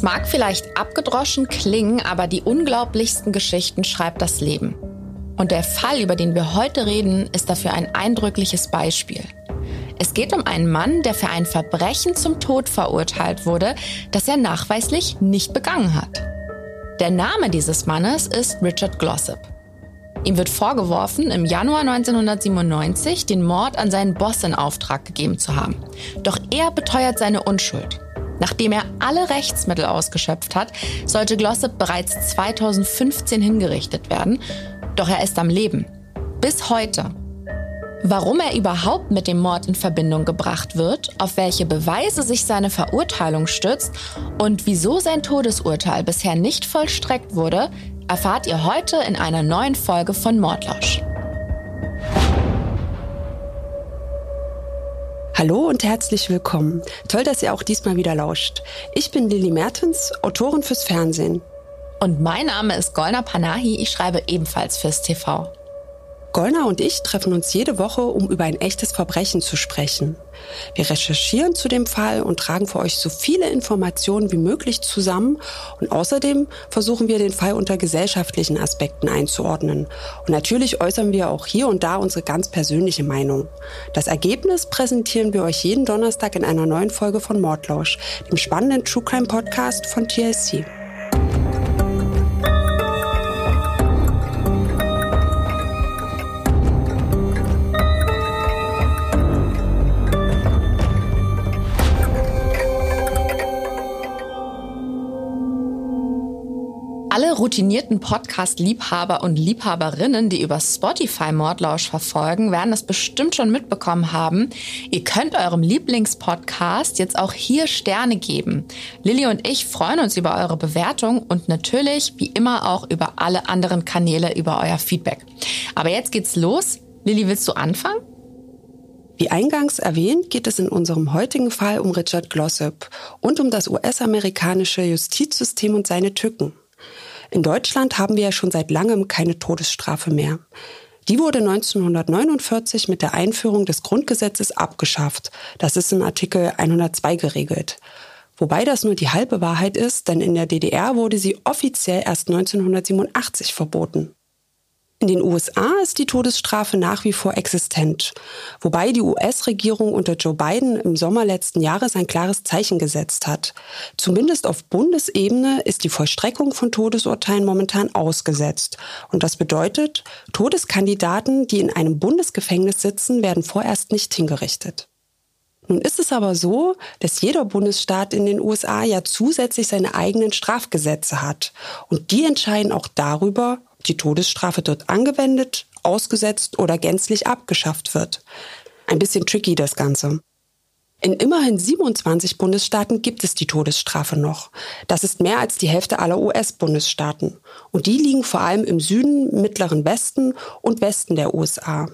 Das mag vielleicht abgedroschen klingen, aber die unglaublichsten Geschichten schreibt das Leben. Und der Fall, über den wir heute reden, ist dafür ein eindrückliches Beispiel. Es geht um einen Mann, der für ein Verbrechen zum Tod verurteilt wurde, das er nachweislich nicht begangen hat. Der Name dieses Mannes ist Richard Glossop. Ihm wird vorgeworfen, im Januar 1997 den Mord an seinen Boss in Auftrag gegeben zu haben. Doch er beteuert seine Unschuld. Nachdem er alle Rechtsmittel ausgeschöpft hat, sollte Glossop bereits 2015 hingerichtet werden. Doch er ist am Leben. Bis heute. Warum er überhaupt mit dem Mord in Verbindung gebracht wird, auf welche Beweise sich seine Verurteilung stützt und wieso sein Todesurteil bisher nicht vollstreckt wurde, erfahrt ihr heute in einer neuen Folge von Mordlausch. Hallo und herzlich willkommen. Toll, dass ihr auch diesmal wieder lauscht. Ich bin Lilly Mertens, Autorin fürs Fernsehen. Und mein Name ist Golna Panahi, ich schreibe ebenfalls fürs TV. Gollner und ich treffen uns jede Woche, um über ein echtes Verbrechen zu sprechen. Wir recherchieren zu dem Fall und tragen für euch so viele Informationen wie möglich zusammen und außerdem versuchen wir den Fall unter gesellschaftlichen Aspekten einzuordnen. Und natürlich äußern wir auch hier und da unsere ganz persönliche Meinung. Das Ergebnis präsentieren wir euch jeden Donnerstag in einer neuen Folge von Mordlausch, dem spannenden True Crime Podcast von TLC. Routinierten Podcast-Liebhaber und Liebhaberinnen, die über Spotify Mordlausch verfolgen, werden es bestimmt schon mitbekommen haben. Ihr könnt eurem Lieblingspodcast jetzt auch hier Sterne geben. Lilly und ich freuen uns über eure Bewertung und natürlich, wie immer, auch über alle anderen Kanäle, über euer Feedback. Aber jetzt geht's los. Lilly, willst du anfangen? Wie eingangs erwähnt, geht es in unserem heutigen Fall um Richard Glossop und um das US-amerikanische Justizsystem und seine Tücken. In Deutschland haben wir ja schon seit langem keine Todesstrafe mehr. Die wurde 1949 mit der Einführung des Grundgesetzes abgeschafft. Das ist in Artikel 102 geregelt. Wobei das nur die halbe Wahrheit ist, denn in der DDR wurde sie offiziell erst 1987 verboten. In den USA ist die Todesstrafe nach wie vor existent, wobei die US-Regierung unter Joe Biden im Sommer letzten Jahres ein klares Zeichen gesetzt hat. Zumindest auf Bundesebene ist die Vollstreckung von Todesurteilen momentan ausgesetzt. Und das bedeutet, Todeskandidaten, die in einem Bundesgefängnis sitzen, werden vorerst nicht hingerichtet. Nun ist es aber so, dass jeder Bundesstaat in den USA ja zusätzlich seine eigenen Strafgesetze hat. Und die entscheiden auch darüber, die Todesstrafe dort angewendet, ausgesetzt oder gänzlich abgeschafft wird. Ein bisschen tricky das Ganze. In immerhin 27 Bundesstaaten gibt es die Todesstrafe noch. Das ist mehr als die Hälfte aller US-Bundesstaaten. Und die liegen vor allem im Süden, mittleren Westen und Westen der USA.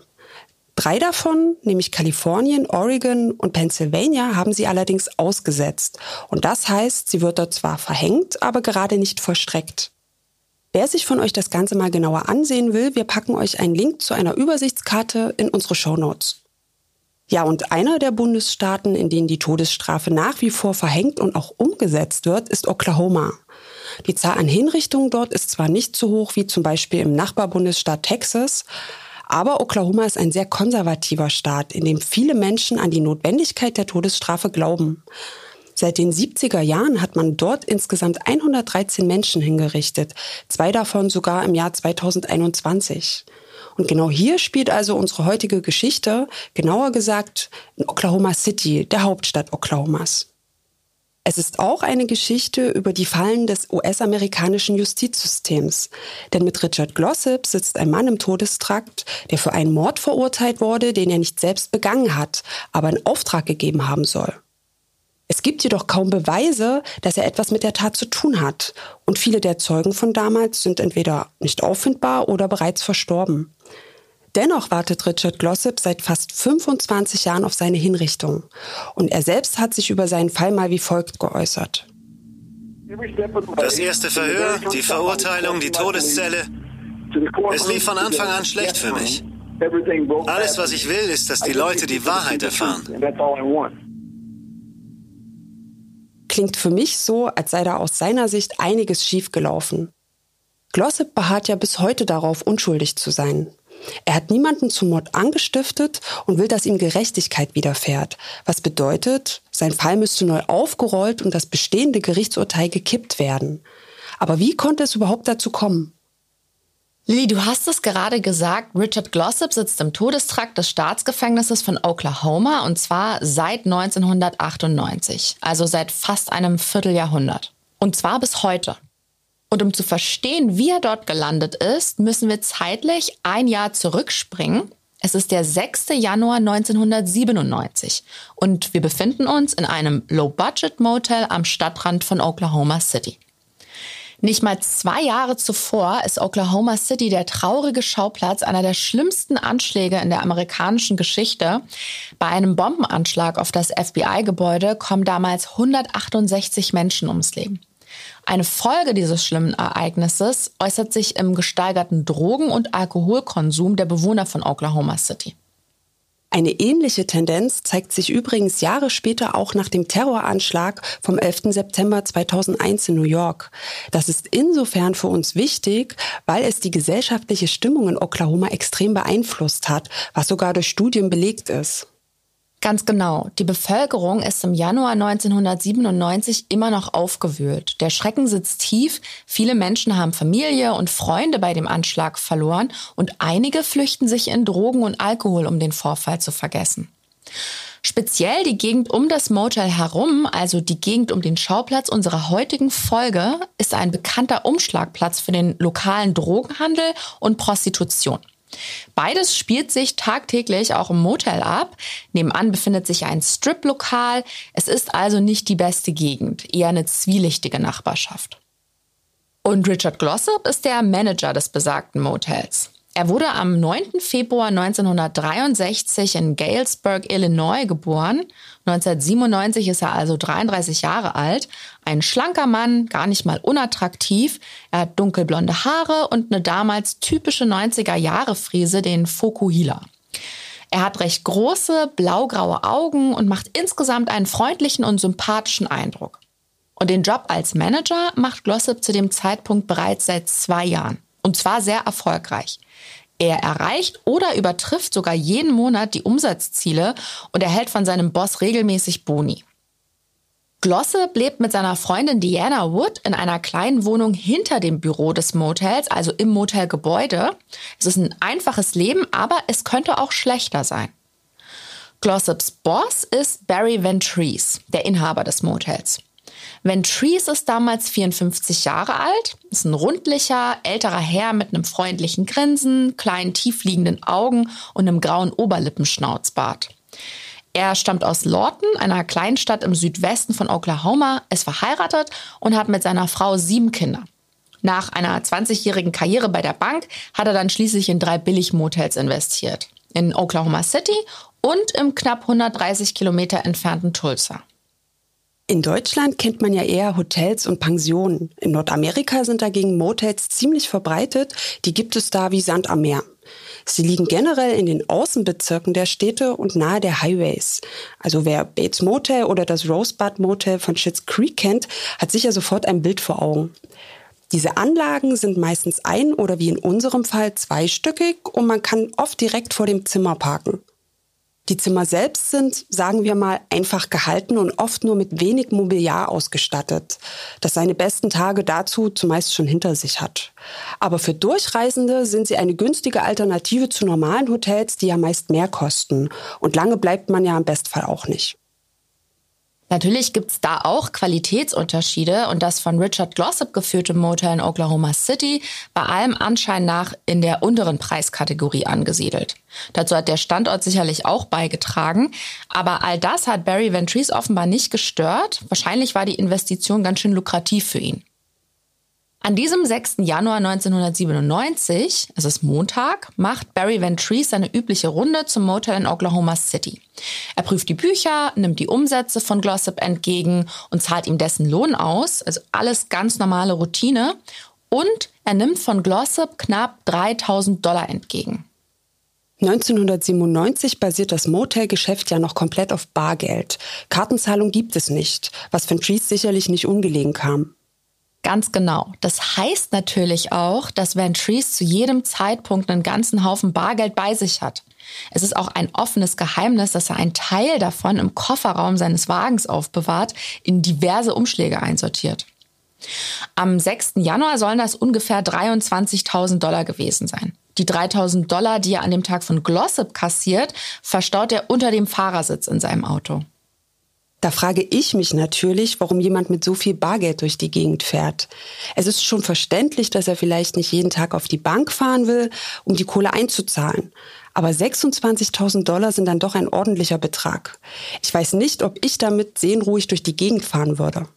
Drei davon, nämlich Kalifornien, Oregon und Pennsylvania, haben sie allerdings ausgesetzt. Und das heißt, sie wird dort zwar verhängt, aber gerade nicht vollstreckt. Wer sich von euch das Ganze mal genauer ansehen will, wir packen euch einen Link zu einer Übersichtskarte in unsere Show Notes. Ja, und einer der Bundesstaaten, in denen die Todesstrafe nach wie vor verhängt und auch umgesetzt wird, ist Oklahoma. Die Zahl an Hinrichtungen dort ist zwar nicht so hoch wie zum Beispiel im Nachbarbundesstaat Texas, aber Oklahoma ist ein sehr konservativer Staat, in dem viele Menschen an die Notwendigkeit der Todesstrafe glauben. Seit den 70er Jahren hat man dort insgesamt 113 Menschen hingerichtet, zwei davon sogar im Jahr 2021. Und genau hier spielt also unsere heutige Geschichte, genauer gesagt in Oklahoma City, der Hauptstadt Oklahomas. Es ist auch eine Geschichte über die Fallen des US-amerikanischen Justizsystems. Denn mit Richard Glossip sitzt ein Mann im Todestrakt, der für einen Mord verurteilt wurde, den er nicht selbst begangen hat, aber in Auftrag gegeben haben soll. Es gibt jedoch kaum Beweise, dass er etwas mit der Tat zu tun hat. Und viele der Zeugen von damals sind entweder nicht auffindbar oder bereits verstorben. Dennoch wartet Richard Glossip seit fast 25 Jahren auf seine Hinrichtung. Und er selbst hat sich über seinen Fall mal wie folgt geäußert. Das erste Verhör, die Verurteilung, die Todeszelle. Es lief von Anfang an schlecht für mich. Alles, was ich will, ist, dass die Leute die Wahrheit erfahren. Klingt für mich so, als sei da aus seiner Sicht einiges schiefgelaufen. Glossip beharrt ja bis heute darauf, unschuldig zu sein. Er hat niemanden zum Mord angestiftet und will, dass ihm Gerechtigkeit widerfährt. Was bedeutet, sein Fall müsste neu aufgerollt und das bestehende Gerichtsurteil gekippt werden. Aber wie konnte es überhaupt dazu kommen? Lili, du hast es gerade gesagt, Richard Glossip sitzt im Todestrakt des Staatsgefängnisses von Oklahoma und zwar seit 1998, also seit fast einem Vierteljahrhundert. Und zwar bis heute. Und um zu verstehen, wie er dort gelandet ist, müssen wir zeitlich ein Jahr zurückspringen. Es ist der 6. Januar 1997 und wir befinden uns in einem Low-Budget-Motel am Stadtrand von Oklahoma City. Nicht mal zwei Jahre zuvor ist Oklahoma City der traurige Schauplatz einer der schlimmsten Anschläge in der amerikanischen Geschichte. Bei einem Bombenanschlag auf das FBI-Gebäude kommen damals 168 Menschen ums Leben. Eine Folge dieses schlimmen Ereignisses äußert sich im gesteigerten Drogen- und Alkoholkonsum der Bewohner von Oklahoma City. Eine ähnliche Tendenz zeigt sich übrigens Jahre später auch nach dem Terroranschlag vom 11. September 2001 in New York. Das ist insofern für uns wichtig, weil es die gesellschaftliche Stimmung in Oklahoma extrem beeinflusst hat, was sogar durch Studien belegt ist. Ganz genau. Die Bevölkerung ist im Januar 1997 immer noch aufgewühlt. Der Schrecken sitzt tief. Viele Menschen haben Familie und Freunde bei dem Anschlag verloren und einige flüchten sich in Drogen und Alkohol, um den Vorfall zu vergessen. Speziell die Gegend um das Motel herum, also die Gegend um den Schauplatz unserer heutigen Folge, ist ein bekannter Umschlagplatz für den lokalen Drogenhandel und Prostitution. Beides spielt sich tagtäglich auch im Motel ab. Nebenan befindet sich ein Strip-Lokal. Es ist also nicht die beste Gegend, eher eine zwielichtige Nachbarschaft. Und Richard Glossop ist der Manager des besagten Motels. Er wurde am 9. Februar 1963 in Galesburg, Illinois geboren. 1997 ist er also 33 Jahre alt. Ein schlanker Mann, gar nicht mal unattraktiv. Er hat dunkelblonde Haare und eine damals typische 90er Jahre Frise, den Fokuhila. Er hat recht große, blaugraue Augen und macht insgesamt einen freundlichen und sympathischen Eindruck. Und den Job als Manager macht Glossip zu dem Zeitpunkt bereits seit zwei Jahren. Und zwar sehr erfolgreich. Er erreicht oder übertrifft sogar jeden Monat die Umsatzziele und erhält von seinem Boss regelmäßig Boni. Glossop lebt mit seiner Freundin Diana Wood in einer kleinen Wohnung hinter dem Büro des Motels, also im Motelgebäude. Es ist ein einfaches Leben, aber es könnte auch schlechter sein. Glossops Boss ist Barry Ventries, der Inhaber des Motels. Ventries ist damals 54 Jahre alt, ist ein rundlicher, älterer Herr mit einem freundlichen Grinsen, kleinen, tiefliegenden Augen und einem grauen Oberlippenschnauzbart. Er stammt aus Lawton, einer Kleinstadt im Südwesten von Oklahoma, ist verheiratet und hat mit seiner Frau sieben Kinder. Nach einer 20-jährigen Karriere bei der Bank hat er dann schließlich in drei Billigmotels investiert. In Oklahoma City und im knapp 130 Kilometer entfernten Tulsa. In Deutschland kennt man ja eher Hotels und Pensionen. In Nordamerika sind dagegen Motels ziemlich verbreitet. Die gibt es da wie Sand am Meer. Sie liegen generell in den Außenbezirken der Städte und nahe der Highways. Also wer Bates Motel oder das Rosebud Motel von Schitt's Creek kennt, hat sicher sofort ein Bild vor Augen. Diese Anlagen sind meistens ein- oder wie in unserem Fall zweistöckig und man kann oft direkt vor dem Zimmer parken. Die Zimmer selbst sind, sagen wir mal, einfach gehalten und oft nur mit wenig Mobiliar ausgestattet, das seine besten Tage dazu zumeist schon hinter sich hat. Aber für Durchreisende sind sie eine günstige Alternative zu normalen Hotels, die ja meist mehr kosten. Und lange bleibt man ja im Bestfall auch nicht. Natürlich gibt's da auch Qualitätsunterschiede und das von Richard Glossop geführte Motel in Oklahoma City bei allem Anschein nach in der unteren Preiskategorie angesiedelt. Dazu hat der Standort sicherlich auch beigetragen, aber all das hat Barry Ventries offenbar nicht gestört. Wahrscheinlich war die Investition ganz schön lukrativ für ihn. An diesem 6. Januar 1997, es ist Montag, macht Barry Ventries seine übliche Runde zum Motel in Oklahoma City. Er prüft die Bücher, nimmt die Umsätze von Glossip entgegen und zahlt ihm dessen Lohn aus, also alles ganz normale Routine. Und er nimmt von Glossip knapp 3000 Dollar entgegen. 1997 basiert das Motelgeschäft ja noch komplett auf Bargeld. Kartenzahlung gibt es nicht, was von Trees sicherlich nicht ungelegen kam. Ganz genau. Das heißt natürlich auch, dass Van Trees zu jedem Zeitpunkt einen ganzen Haufen Bargeld bei sich hat. Es ist auch ein offenes Geheimnis, dass er einen Teil davon im Kofferraum seines Wagens aufbewahrt, in diverse Umschläge einsortiert. Am 6. Januar sollen das ungefähr 23.000 Dollar gewesen sein. Die 3.000 Dollar, die er an dem Tag von Glossip kassiert, verstaut er unter dem Fahrersitz in seinem Auto. Da frage ich mich natürlich, warum jemand mit so viel Bargeld durch die Gegend fährt. Es ist schon verständlich, dass er vielleicht nicht jeden Tag auf die Bank fahren will, um die Kohle einzuzahlen. Aber 26.000 Dollar sind dann doch ein ordentlicher Betrag. Ich weiß nicht, ob ich damit sehnruhig durch die Gegend fahren würde.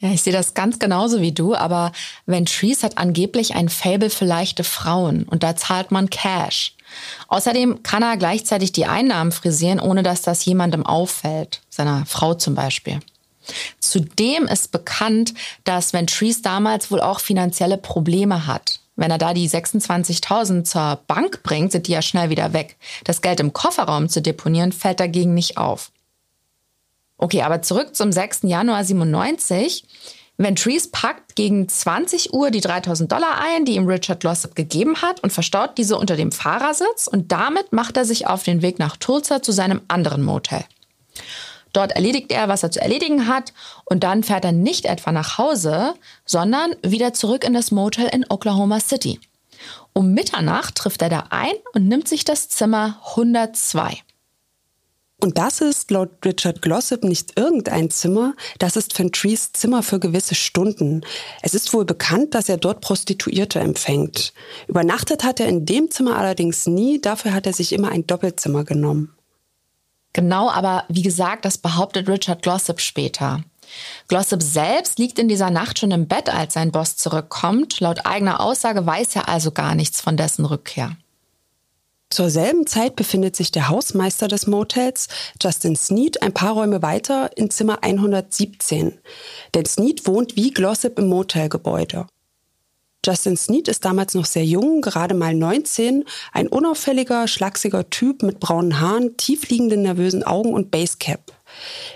Ja, ich sehe das ganz genauso wie du, aber Ventries hat angeblich ein Fable für leichte Frauen und da zahlt man Cash. Außerdem kann er gleichzeitig die Einnahmen frisieren, ohne dass das jemandem auffällt, seiner Frau zum Beispiel. Zudem ist bekannt, dass Ventries damals wohl auch finanzielle Probleme hat. Wenn er da die 26.000 zur Bank bringt, sind die ja schnell wieder weg. Das Geld im Kofferraum zu deponieren, fällt dagegen nicht auf. Okay, aber zurück zum 6. Januar 97. Ventries packt gegen 20 Uhr die 3000 Dollar ein, die ihm Richard Glossop gegeben hat und verstaut diese unter dem Fahrersitz und damit macht er sich auf den Weg nach Tulsa zu seinem anderen Motel. Dort erledigt er, was er zu erledigen hat und dann fährt er nicht etwa nach Hause, sondern wieder zurück in das Motel in Oklahoma City. Um Mitternacht trifft er da ein und nimmt sich das Zimmer 102. Und das ist laut Richard Glossop nicht irgendein Zimmer, das ist Ventries Zimmer für gewisse Stunden. Es ist wohl bekannt, dass er dort Prostituierte empfängt. Übernachtet hat er in dem Zimmer allerdings nie, dafür hat er sich immer ein Doppelzimmer genommen. Genau, aber wie gesagt, das behauptet Richard Glossop später. Glossop selbst liegt in dieser Nacht schon im Bett, als sein Boss zurückkommt. Laut eigener Aussage weiß er also gar nichts von dessen Rückkehr. Zur selben Zeit befindet sich der Hausmeister des Motels, Justin Sneed, ein paar Räume weiter in Zimmer 117. Denn Sneed wohnt wie Glossip im Motelgebäude. Justin Sneed ist damals noch sehr jung, gerade mal 19, ein unauffälliger, schlachsiger Typ mit braunen Haaren, tiefliegenden nervösen Augen und Basecap.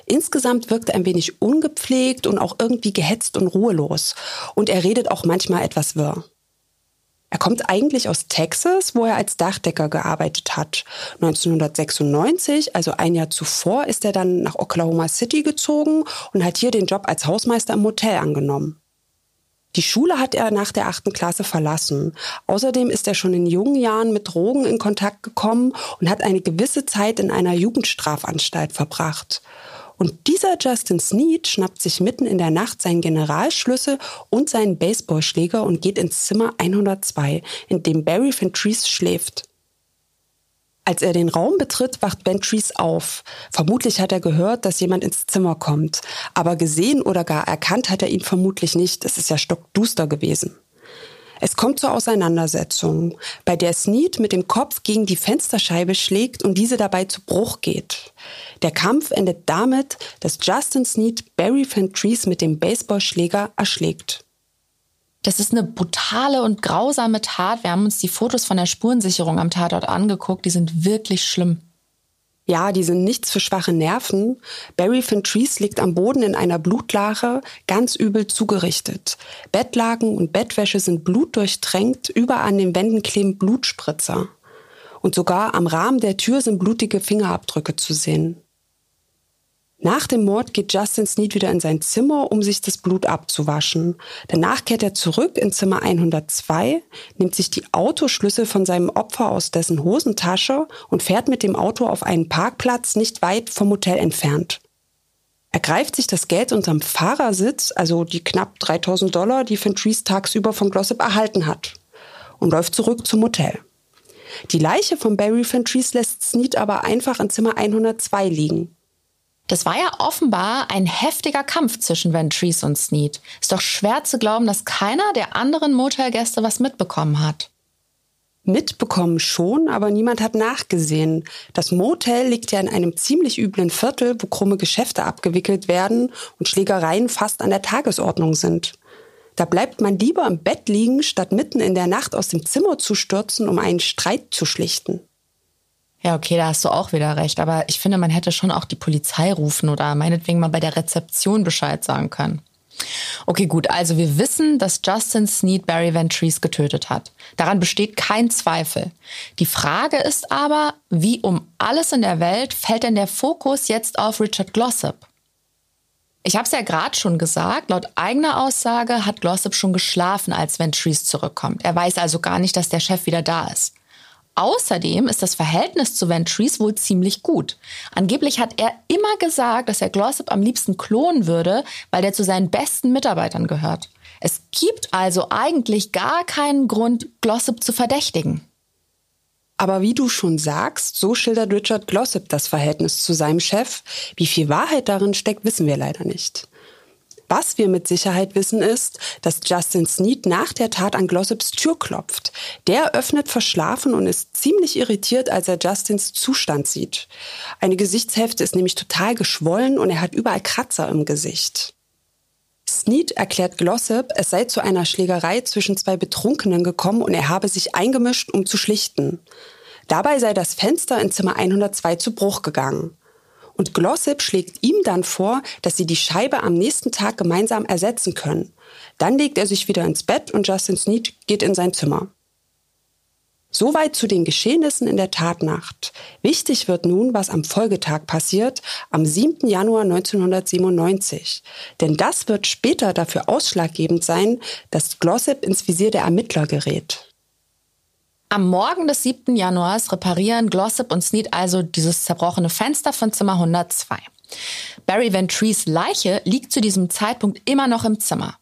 Insgesamt wirkt er ein wenig ungepflegt und auch irgendwie gehetzt und ruhelos. Und er redet auch manchmal etwas wirr. Er kommt eigentlich aus Texas, wo er als Dachdecker gearbeitet hat. 1996, also ein Jahr zuvor, ist er dann nach Oklahoma City gezogen und hat hier den Job als Hausmeister im Hotel angenommen. Die Schule hat er nach der achten Klasse verlassen. Außerdem ist er schon in jungen Jahren mit Drogen in Kontakt gekommen und hat eine gewisse Zeit in einer Jugendstrafanstalt verbracht. Und dieser Justin Sneed schnappt sich mitten in der Nacht seinen Generalschlüssel und seinen Baseballschläger und geht ins Zimmer 102, in dem Barry Fentrese schläft. Als er den Raum betritt, wacht Ventries auf. Vermutlich hat er gehört, dass jemand ins Zimmer kommt. Aber gesehen oder gar erkannt hat er ihn vermutlich nicht. Es ist ja stockduster gewesen. Es kommt zur Auseinandersetzung, bei der Sneed mit dem Kopf gegen die Fensterscheibe schlägt und diese dabei zu Bruch geht. Der Kampf endet damit, dass Justin Sneed Barry Fentrese mit dem Baseballschläger erschlägt. Das ist eine brutale und grausame Tat. Wir haben uns die Fotos von der Spurensicherung am Tatort angeguckt. Die sind wirklich schlimm. Ja, die sind nichts für schwache Nerven. Barry Fentrese liegt am Boden in einer Blutlache, ganz übel zugerichtet. Bettlaken und Bettwäsche sind blutdurchtränkt, überall an den Wänden kleben Blutspritzer. Und sogar am Rahmen der Tür sind blutige Fingerabdrücke zu sehen. Nach dem Mord geht Justin Sneed wieder in sein Zimmer, um sich das Blut abzuwaschen. Danach kehrt er zurück in Zimmer 102, nimmt sich die Autoschlüssel von seinem Opfer aus dessen Hosentasche und fährt mit dem Auto auf einen Parkplatz nicht weit vom Hotel entfernt. Er greift sich das Geld unterm Fahrersitz, also die knapp 3000 Dollar, die Fentrese tagsüber von Glossip erhalten hat, und läuft zurück zum Hotel. Die Leiche von Barry Fentrese lässt Sneed aber einfach in Zimmer 102 liegen. Das war ja offenbar ein heftiger Kampf zwischen Ventries und Sneed. Ist doch schwer zu glauben, dass keiner der anderen Motelgäste was mitbekommen hat. Mitbekommen schon, aber niemand hat nachgesehen. Das Motel liegt ja in einem ziemlich üblen Viertel, wo krumme Geschäfte abgewickelt werden und Schlägereien fast an der Tagesordnung sind. Da bleibt man lieber im Bett liegen, statt mitten in der Nacht aus dem Zimmer zu stürzen, um einen Streit zu schlichten. Ja, okay, da hast du auch wieder recht. Aber ich finde, man hätte schon auch die Polizei rufen oder meinetwegen mal bei der Rezeption Bescheid sagen können. Okay, gut. Also wir wissen, dass Justin Sneed Barry Van Trees getötet hat. Daran besteht kein Zweifel. Die Frage ist aber, wie um alles in der Welt fällt denn der Fokus jetzt auf Richard Glossop? Ich habe es ja gerade schon gesagt, laut eigener Aussage hat Glossop schon geschlafen, als Van Trees zurückkommt. Er weiß also gar nicht, dass der Chef wieder da ist. Außerdem ist das Verhältnis zu Ventries wohl ziemlich gut. Angeblich hat er immer gesagt, dass er Glossop am liebsten klonen würde, weil der zu seinen besten Mitarbeitern gehört. Es gibt also eigentlich gar keinen Grund, Glossop zu verdächtigen. Aber wie du schon sagst, so schildert Richard Glossop das Verhältnis zu seinem Chef. Wie viel Wahrheit darin steckt, wissen wir leider nicht. Was wir mit Sicherheit wissen ist, dass Justin Sneed nach der Tat an Glossops Tür klopft. Der öffnet verschlafen und ist ziemlich irritiert, als er Justins Zustand sieht. Eine Gesichtshälfte ist nämlich total geschwollen und er hat überall Kratzer im Gesicht. Sneed erklärt Glossop, es sei zu einer Schlägerei zwischen zwei Betrunkenen gekommen und er habe sich eingemischt, um zu schlichten. Dabei sei das Fenster in Zimmer 102 zu Bruch gegangen. Und Glossip schlägt ihm dann vor, dass sie die Scheibe am nächsten Tag gemeinsam ersetzen können. Dann legt er sich wieder ins Bett und Justin Sneed geht in sein Zimmer. Soweit zu den Geschehnissen in der Tatnacht. Wichtig wird nun, was am Folgetag passiert, am 7. Januar 1997. Denn das wird später dafür ausschlaggebend sein, dass Glossip ins Visier der Ermittler gerät. Am Morgen des 7. Januars reparieren Glossop und Sneed also dieses zerbrochene Fenster von Zimmer 102. Barry Ventries Leiche liegt zu diesem Zeitpunkt immer noch im Zimmer.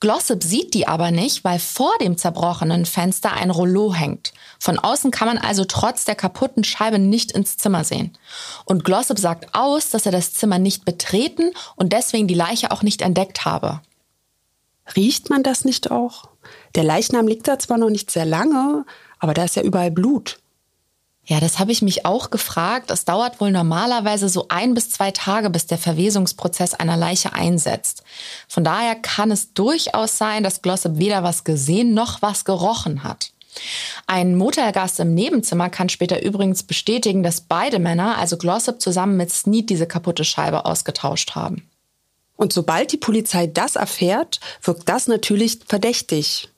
Glossop sieht die aber nicht, weil vor dem zerbrochenen Fenster ein Rollo hängt. Von außen kann man also trotz der kaputten Scheibe nicht ins Zimmer sehen. Und Glossop sagt aus, dass er das Zimmer nicht betreten und deswegen die Leiche auch nicht entdeckt habe. Riecht man das nicht auch? Der Leichnam liegt da zwar noch nicht sehr lange, aber da ist ja überall Blut. Ja, das habe ich mich auch gefragt. Es dauert wohl normalerweise so ein bis zwei Tage, bis der Verwesungsprozess einer Leiche einsetzt. Von daher kann es durchaus sein, dass Glossop weder was gesehen noch was gerochen hat. Ein Motelgast im Nebenzimmer kann später übrigens bestätigen, dass beide Männer, also Glossop zusammen mit Sneed, diese kaputte Scheibe ausgetauscht haben. Und sobald die Polizei das erfährt, wirkt das natürlich verdächtig.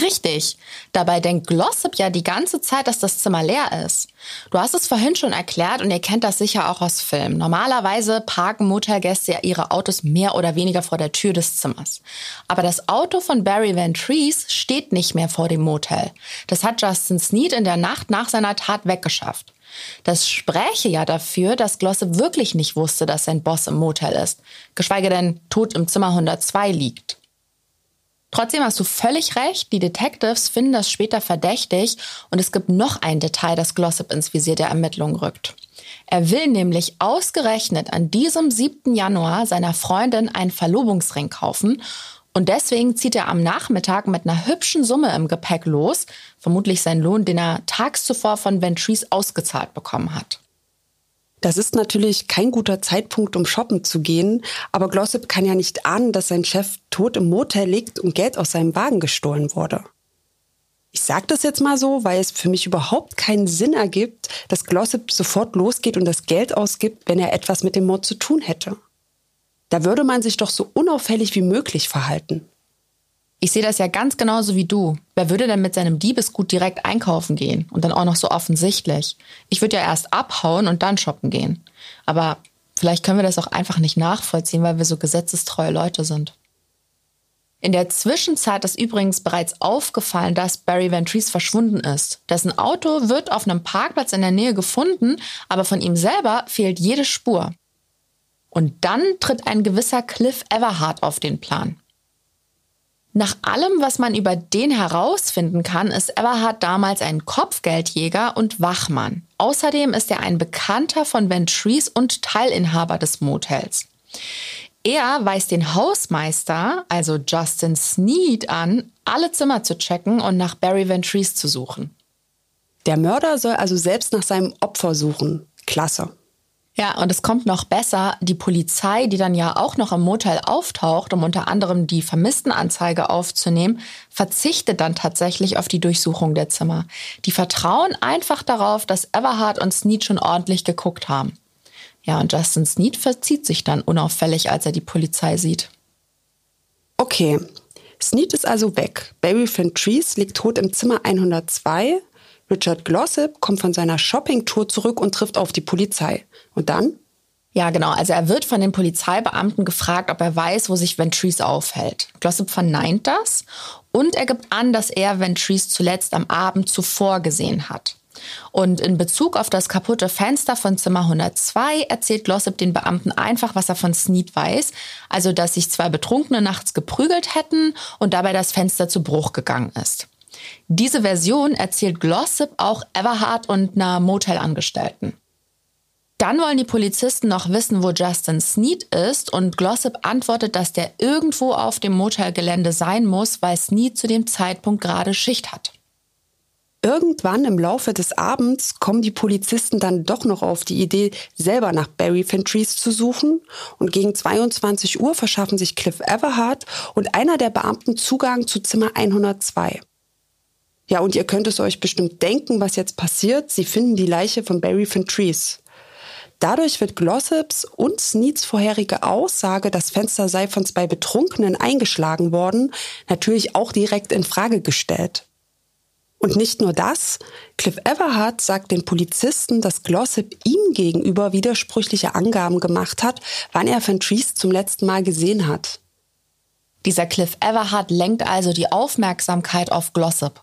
Richtig. Dabei denkt Glossop ja die ganze Zeit, dass das Zimmer leer ist. Du hast es vorhin schon erklärt und ihr kennt das sicher auch aus Filmen. Normalerweise parken Motelgäste ja ihre Autos mehr oder weniger vor der Tür des Zimmers. Aber das Auto von Barry Van Trees steht nicht mehr vor dem Motel. Das hat Justin Sneed in der Nacht nach seiner Tat weggeschafft. Das spräche ja dafür, dass Glossop wirklich nicht wusste, dass sein Boss im Motel ist, geschweige denn tot im Zimmer 102 liegt. Trotzdem hast du völlig recht, die Detectives finden das später verdächtig und es gibt noch ein Detail, das Glossop ins Visier der Ermittlungen rückt. Er will nämlich ausgerechnet an diesem 7. Januar seiner Freundin einen Verlobungsring kaufen und deswegen zieht er am Nachmittag mit einer hübschen Summe im Gepäck los, vermutlich sein Lohn, den er tags zuvor von Ventries ausgezahlt bekommen hat. Das ist natürlich kein guter Zeitpunkt, um shoppen zu gehen, aber Glossip kann ja nicht ahnen, dass sein Chef tot im Motel liegt und Geld aus seinem Wagen gestohlen wurde. Ich sage das jetzt mal so, weil es für mich überhaupt keinen Sinn ergibt, dass Glossip sofort losgeht und das Geld ausgibt, wenn er etwas mit dem Mord zu tun hätte. Da würde man sich doch so unauffällig wie möglich verhalten. Ich sehe das ja ganz genauso wie du. Wer würde denn mit seinem Diebesgut direkt einkaufen gehen? Und dann auch noch so offensichtlich. Ich würde ja erst abhauen und dann shoppen gehen. Aber vielleicht können wir das auch einfach nicht nachvollziehen, weil wir so gesetzestreue Leute sind. In der Zwischenzeit ist übrigens bereits aufgefallen, dass Barry Ventries verschwunden ist. Dessen Auto wird auf einem Parkplatz in der Nähe gefunden, aber von ihm selber fehlt jede Spur. Und dann tritt ein gewisser Cliff Everhart auf den Plan. Nach allem, was man über den herausfinden kann, ist Everhard damals ein Kopfgeldjäger und Wachmann. Außerdem ist er ein Bekannter von Ventries und Teilinhaber des Motels. Er weist den Hausmeister, also Justin Sneed, an, alle Zimmer zu checken und nach Barry Ventries zu suchen. Der Mörder soll also selbst nach seinem Opfer suchen. Klasse. Ja, und es kommt noch besser. Die Polizei, die dann ja auch noch im Motel auftaucht, um unter anderem die Vermisstenanzeige aufzunehmen, verzichtet dann tatsächlich auf die Durchsuchung der Zimmer. Die vertrauen einfach darauf, dass Everhard und Snead schon ordentlich geguckt haben. Ja, und Justin Snead verzieht sich dann unauffällig, als er die Polizei sieht. Okay, Snead ist also weg. Barry Trees liegt tot im Zimmer 102 Richard Glossip kommt von seiner Shoppingtour zurück und trifft auf die Polizei. Und dann? Ja, genau. Also er wird von den Polizeibeamten gefragt, ob er weiß, wo sich Ventries aufhält. Glossip verneint das und er gibt an, dass er Ventries zuletzt am Abend zuvor gesehen hat. Und in Bezug auf das kaputte Fenster von Zimmer 102 erzählt Glossip den Beamten einfach, was er von Snead weiß. Also, dass sich zwei Betrunkene nachts geprügelt hätten und dabei das Fenster zu Bruch gegangen ist. Diese Version erzählt Glossip auch Everhard und einer Motelangestellten. Dann wollen die Polizisten noch wissen, wo Justin Snead ist und Glossip antwortet, dass der irgendwo auf dem Motelgelände sein muss, weil Snead zu dem Zeitpunkt gerade Schicht hat. Irgendwann im Laufe des Abends kommen die Polizisten dann doch noch auf die Idee, selber nach Barry Fentries zu suchen. Und gegen 22 Uhr verschaffen sich Cliff Everhard und einer der Beamten Zugang zu Zimmer 102. Ja, und ihr könnt es euch bestimmt denken, was jetzt passiert. Sie finden die Leiche von Barry Fentries. Dadurch wird Glossops und Sneeds vorherige Aussage, das Fenster sei von zwei Betrunkenen eingeschlagen worden, natürlich auch direkt in Frage gestellt. Und nicht nur das, Cliff Everhart sagt den Polizisten, dass Glossip ihm gegenüber widersprüchliche Angaben gemacht hat, wann er Fentries zum letzten Mal gesehen hat. Dieser Cliff Everhart lenkt also die Aufmerksamkeit auf Glossip.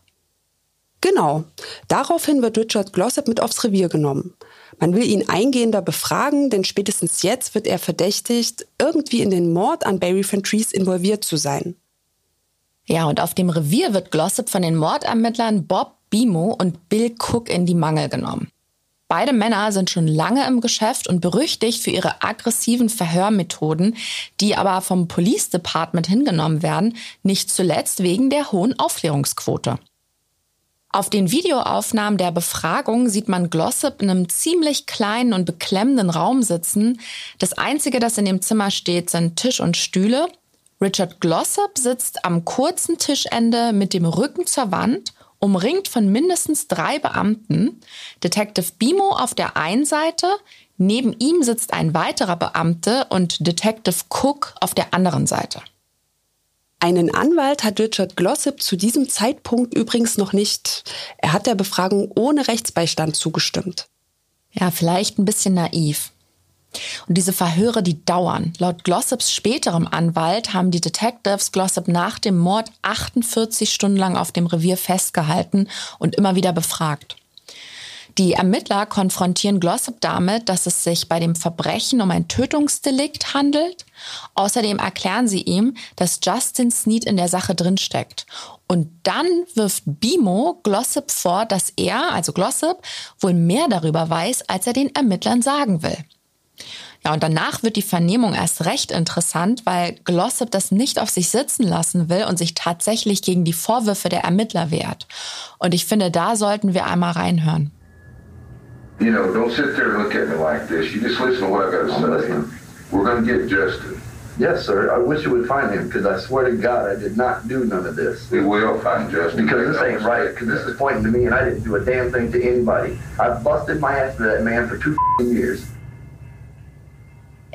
Genau. Daraufhin wird Richard Glossop mit aufs Revier genommen. Man will ihn eingehender befragen, denn spätestens jetzt wird er verdächtigt, irgendwie in den Mord an Barry Fentries involviert zu sein. Ja, und auf dem Revier wird Glossop von den Mordermittlern Bob Bimo und Bill Cook in die Mangel genommen. Beide Männer sind schon lange im Geschäft und berüchtigt für ihre aggressiven Verhörmethoden, die aber vom Police Department hingenommen werden, nicht zuletzt wegen der hohen Aufklärungsquote. Auf den Videoaufnahmen der Befragung sieht man Glossip in einem ziemlich kleinen und beklemmenden Raum sitzen. Das Einzige, das in dem Zimmer steht, sind Tisch und Stühle. Richard Glossop sitzt am kurzen Tischende mit dem Rücken zur Wand, umringt von mindestens drei Beamten. Detective Bimo auf der einen Seite, neben ihm sitzt ein weiterer Beamte und Detective Cook auf der anderen Seite. Einen Anwalt hat Richard Glossip zu diesem Zeitpunkt übrigens noch nicht. Er hat der Befragung ohne Rechtsbeistand zugestimmt. Ja, vielleicht ein bisschen naiv. Und diese Verhöre, die dauern. Laut Glossops späterem Anwalt haben die Detectives Glossop nach dem Mord 48 Stunden lang auf dem Revier festgehalten und immer wieder befragt. Die Ermittler konfrontieren Glossop damit, dass es sich bei dem Verbrechen um ein Tötungsdelikt handelt. Außerdem erklären sie ihm, dass Justin Snead in der Sache drinsteckt. Und dann wirft Bimo Glossop vor, dass er, also Glossop, wohl mehr darüber weiß, als er den Ermittlern sagen will. Ja, und danach wird die Vernehmung erst recht interessant, weil Glossop das nicht auf sich sitzen lassen will und sich tatsächlich gegen die Vorwürfe der Ermittler wehrt. Und ich finde, da sollten wir einmal reinhören. You know, don't sit there and look at me like this. You just listen to what I got to say. Listening. We're going to get Justin. Yes, sir. I wish you would find him because I swear to God I did not do none of this. We will find Justin. Because this ain't right. Because this is pointing to me and I didn't do a damn thing to anybody. I've busted my ass for that man for two years.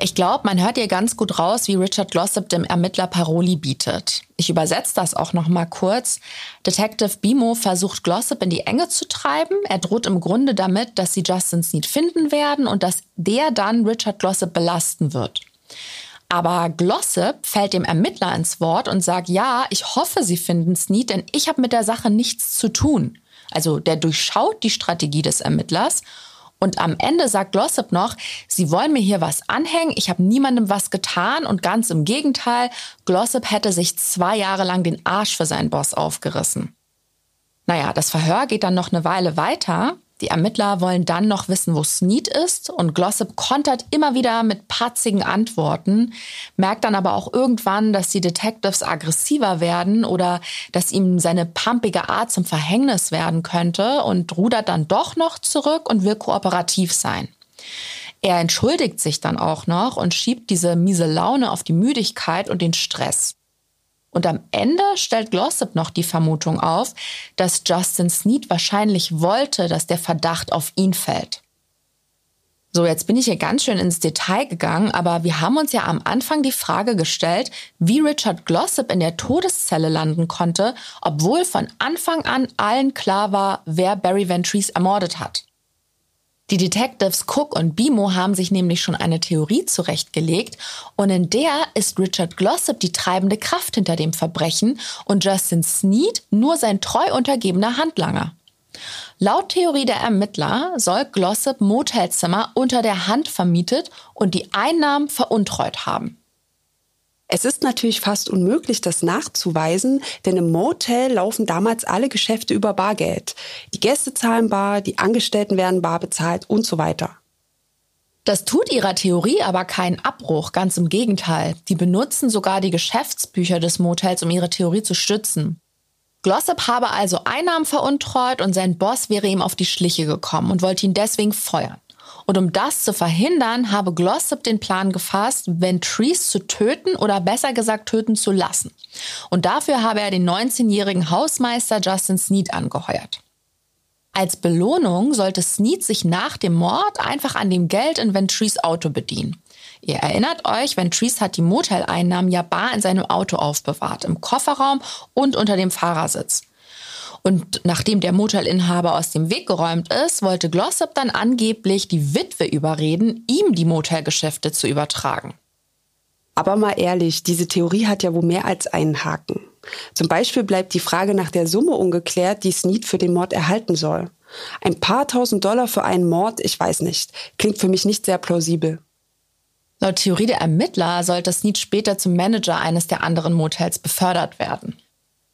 Ich glaube, man hört ihr ganz gut raus, wie Richard Glossop dem Ermittler Paroli bietet. Ich übersetze das auch noch mal kurz. Detective Bimo versucht Glossop in die Enge zu treiben. Er droht im Grunde damit, dass sie Justin Sneed finden werden und dass der dann Richard Glossop belasten wird. Aber Glossop fällt dem Ermittler ins Wort und sagt, ja, ich hoffe, Sie finden Sneed, denn ich habe mit der Sache nichts zu tun. Also der durchschaut die Strategie des Ermittlers und am Ende sagt Glossop noch, sie wollen mir hier was anhängen, ich habe niemandem was getan. Und ganz im Gegenteil, Glossop hätte sich zwei Jahre lang den Arsch für seinen Boss aufgerissen. Naja, das Verhör geht dann noch eine Weile weiter die Ermittler wollen dann noch wissen, wo Snead ist und Glossop kontert immer wieder mit patzigen Antworten, merkt dann aber auch irgendwann, dass die Detectives aggressiver werden oder dass ihm seine pumpige Art zum Verhängnis werden könnte und rudert dann doch noch zurück und will kooperativ sein. Er entschuldigt sich dann auch noch und schiebt diese miese Laune auf die Müdigkeit und den Stress. Und am Ende stellt Glossip noch die Vermutung auf, dass Justin Sneed wahrscheinlich wollte, dass der Verdacht auf ihn fällt. So, jetzt bin ich hier ganz schön ins Detail gegangen, aber wir haben uns ja am Anfang die Frage gestellt, wie Richard Glossip in der Todeszelle landen konnte, obwohl von Anfang an allen klar war, wer Barry Ventries ermordet hat. Die Detectives Cook und Bimo haben sich nämlich schon eine Theorie zurechtgelegt und in der ist Richard Glossip die treibende Kraft hinter dem Verbrechen und Justin Sneed nur sein treu untergebener Handlanger. Laut Theorie der Ermittler soll Glossip Motelzimmer unter der Hand vermietet und die Einnahmen veruntreut haben. Es ist natürlich fast unmöglich, das nachzuweisen, denn im Motel laufen damals alle Geschäfte über Bargeld. Die Gäste zahlen bar, die Angestellten werden bar bezahlt und so weiter. Das tut ihrer Theorie aber keinen Abbruch, ganz im Gegenteil. Die benutzen sogar die Geschäftsbücher des Motels, um ihre Theorie zu stützen. Glossop habe also Einnahmen veruntreut und sein Boss wäre ihm auf die Schliche gekommen und wollte ihn deswegen feuern. Und um das zu verhindern, habe Glossop den Plan gefasst, Ventries zu töten oder besser gesagt töten zu lassen. Und dafür habe er den 19-jährigen Hausmeister Justin Sneed angeheuert. Als Belohnung sollte Sneed sich nach dem Mord einfach an dem Geld in Ventries Auto bedienen. Ihr erinnert euch, Ventries hat die Moteleinnahmen ja bar in seinem Auto aufbewahrt, im Kofferraum und unter dem Fahrersitz. Und nachdem der Motelinhaber aus dem Weg geräumt ist, wollte Glossop dann angeblich die Witwe überreden, ihm die Motelgeschäfte zu übertragen. Aber mal ehrlich, diese Theorie hat ja wohl mehr als einen Haken. Zum Beispiel bleibt die Frage nach der Summe ungeklärt, die Snead für den Mord erhalten soll. Ein paar tausend Dollar für einen Mord, ich weiß nicht, klingt für mich nicht sehr plausibel. Laut Theorie der Ermittler sollte Snead später zum Manager eines der anderen Motels befördert werden.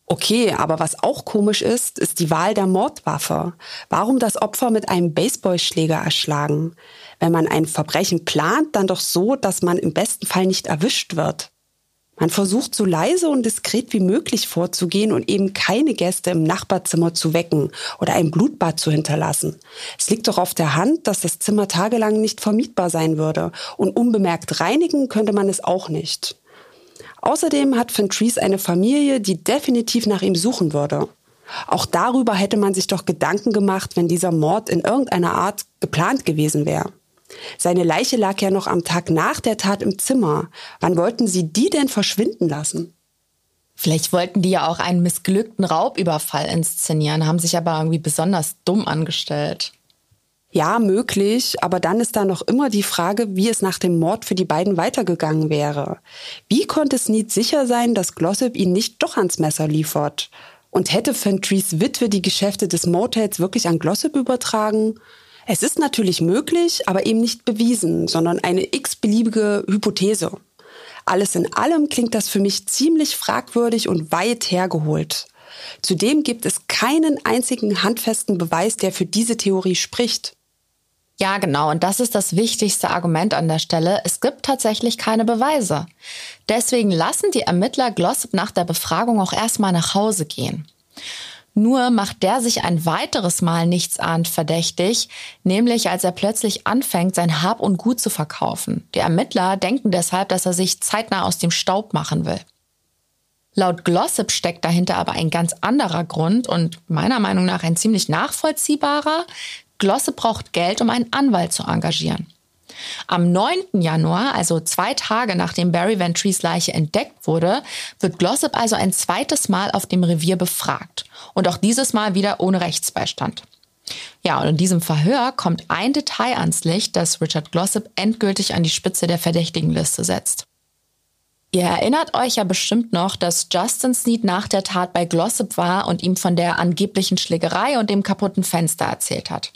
Okay, aber was auch komisch ist, ist die Wahl der Mordwaffe. Warum das Opfer mit einem Baseballschläger erschlagen? Wenn man ein Verbrechen plant, dann doch so, dass man im besten Fall nicht erwischt wird. Man versucht so leise und diskret wie möglich vorzugehen und eben keine Gäste im Nachbarzimmer zu wecken oder ein Blutbad zu hinterlassen. Es liegt doch auf der Hand, dass das Zimmer tagelang nicht vermietbar sein würde und unbemerkt reinigen könnte man es auch nicht. Außerdem hat Fentrese eine Familie, die definitiv nach ihm suchen würde. Auch darüber hätte man sich doch Gedanken gemacht, wenn dieser Mord in irgendeiner Art geplant gewesen wäre. Seine Leiche lag ja noch am Tag nach der Tat im Zimmer. Wann wollten Sie die denn verschwinden lassen? Vielleicht wollten die ja auch einen missglückten Raubüberfall inszenieren, haben sich aber irgendwie besonders dumm angestellt. Ja, möglich, aber dann ist da noch immer die Frage, wie es nach dem Mord für die beiden weitergegangen wäre. Wie konnte Snead sicher sein, dass Glossip ihn nicht doch ans Messer liefert? Und hätte Fentries Witwe die Geschäfte des Motels wirklich an Glossip übertragen? Es ist natürlich möglich, aber eben nicht bewiesen, sondern eine x-beliebige Hypothese. Alles in allem klingt das für mich ziemlich fragwürdig und weit hergeholt. Zudem gibt es keinen einzigen handfesten Beweis, der für diese Theorie spricht. Ja, genau. Und das ist das wichtigste Argument an der Stelle. Es gibt tatsächlich keine Beweise. Deswegen lassen die Ermittler Glossip nach der Befragung auch erstmal nach Hause gehen. Nur macht der sich ein weiteres Mal nichts ahnt verdächtig, nämlich als er plötzlich anfängt, sein Hab und Gut zu verkaufen. Die Ermittler denken deshalb, dass er sich zeitnah aus dem Staub machen will. Laut Glossip steckt dahinter aber ein ganz anderer Grund und meiner Meinung nach ein ziemlich nachvollziehbarer, Glosse braucht Geld, um einen Anwalt zu engagieren. Am 9. Januar, also zwei Tage nachdem Barry Ventries Leiche entdeckt wurde, wird Glossip also ein zweites Mal auf dem Revier befragt. Und auch dieses Mal wieder ohne Rechtsbeistand. Ja, und in diesem Verhör kommt ein Detail ans Licht, das Richard Glossip endgültig an die Spitze der Verdächtigenliste setzt. Ihr erinnert euch ja bestimmt noch, dass Justin Sneed nach der Tat bei Glossip war und ihm von der angeblichen Schlägerei und dem kaputten Fenster erzählt hat.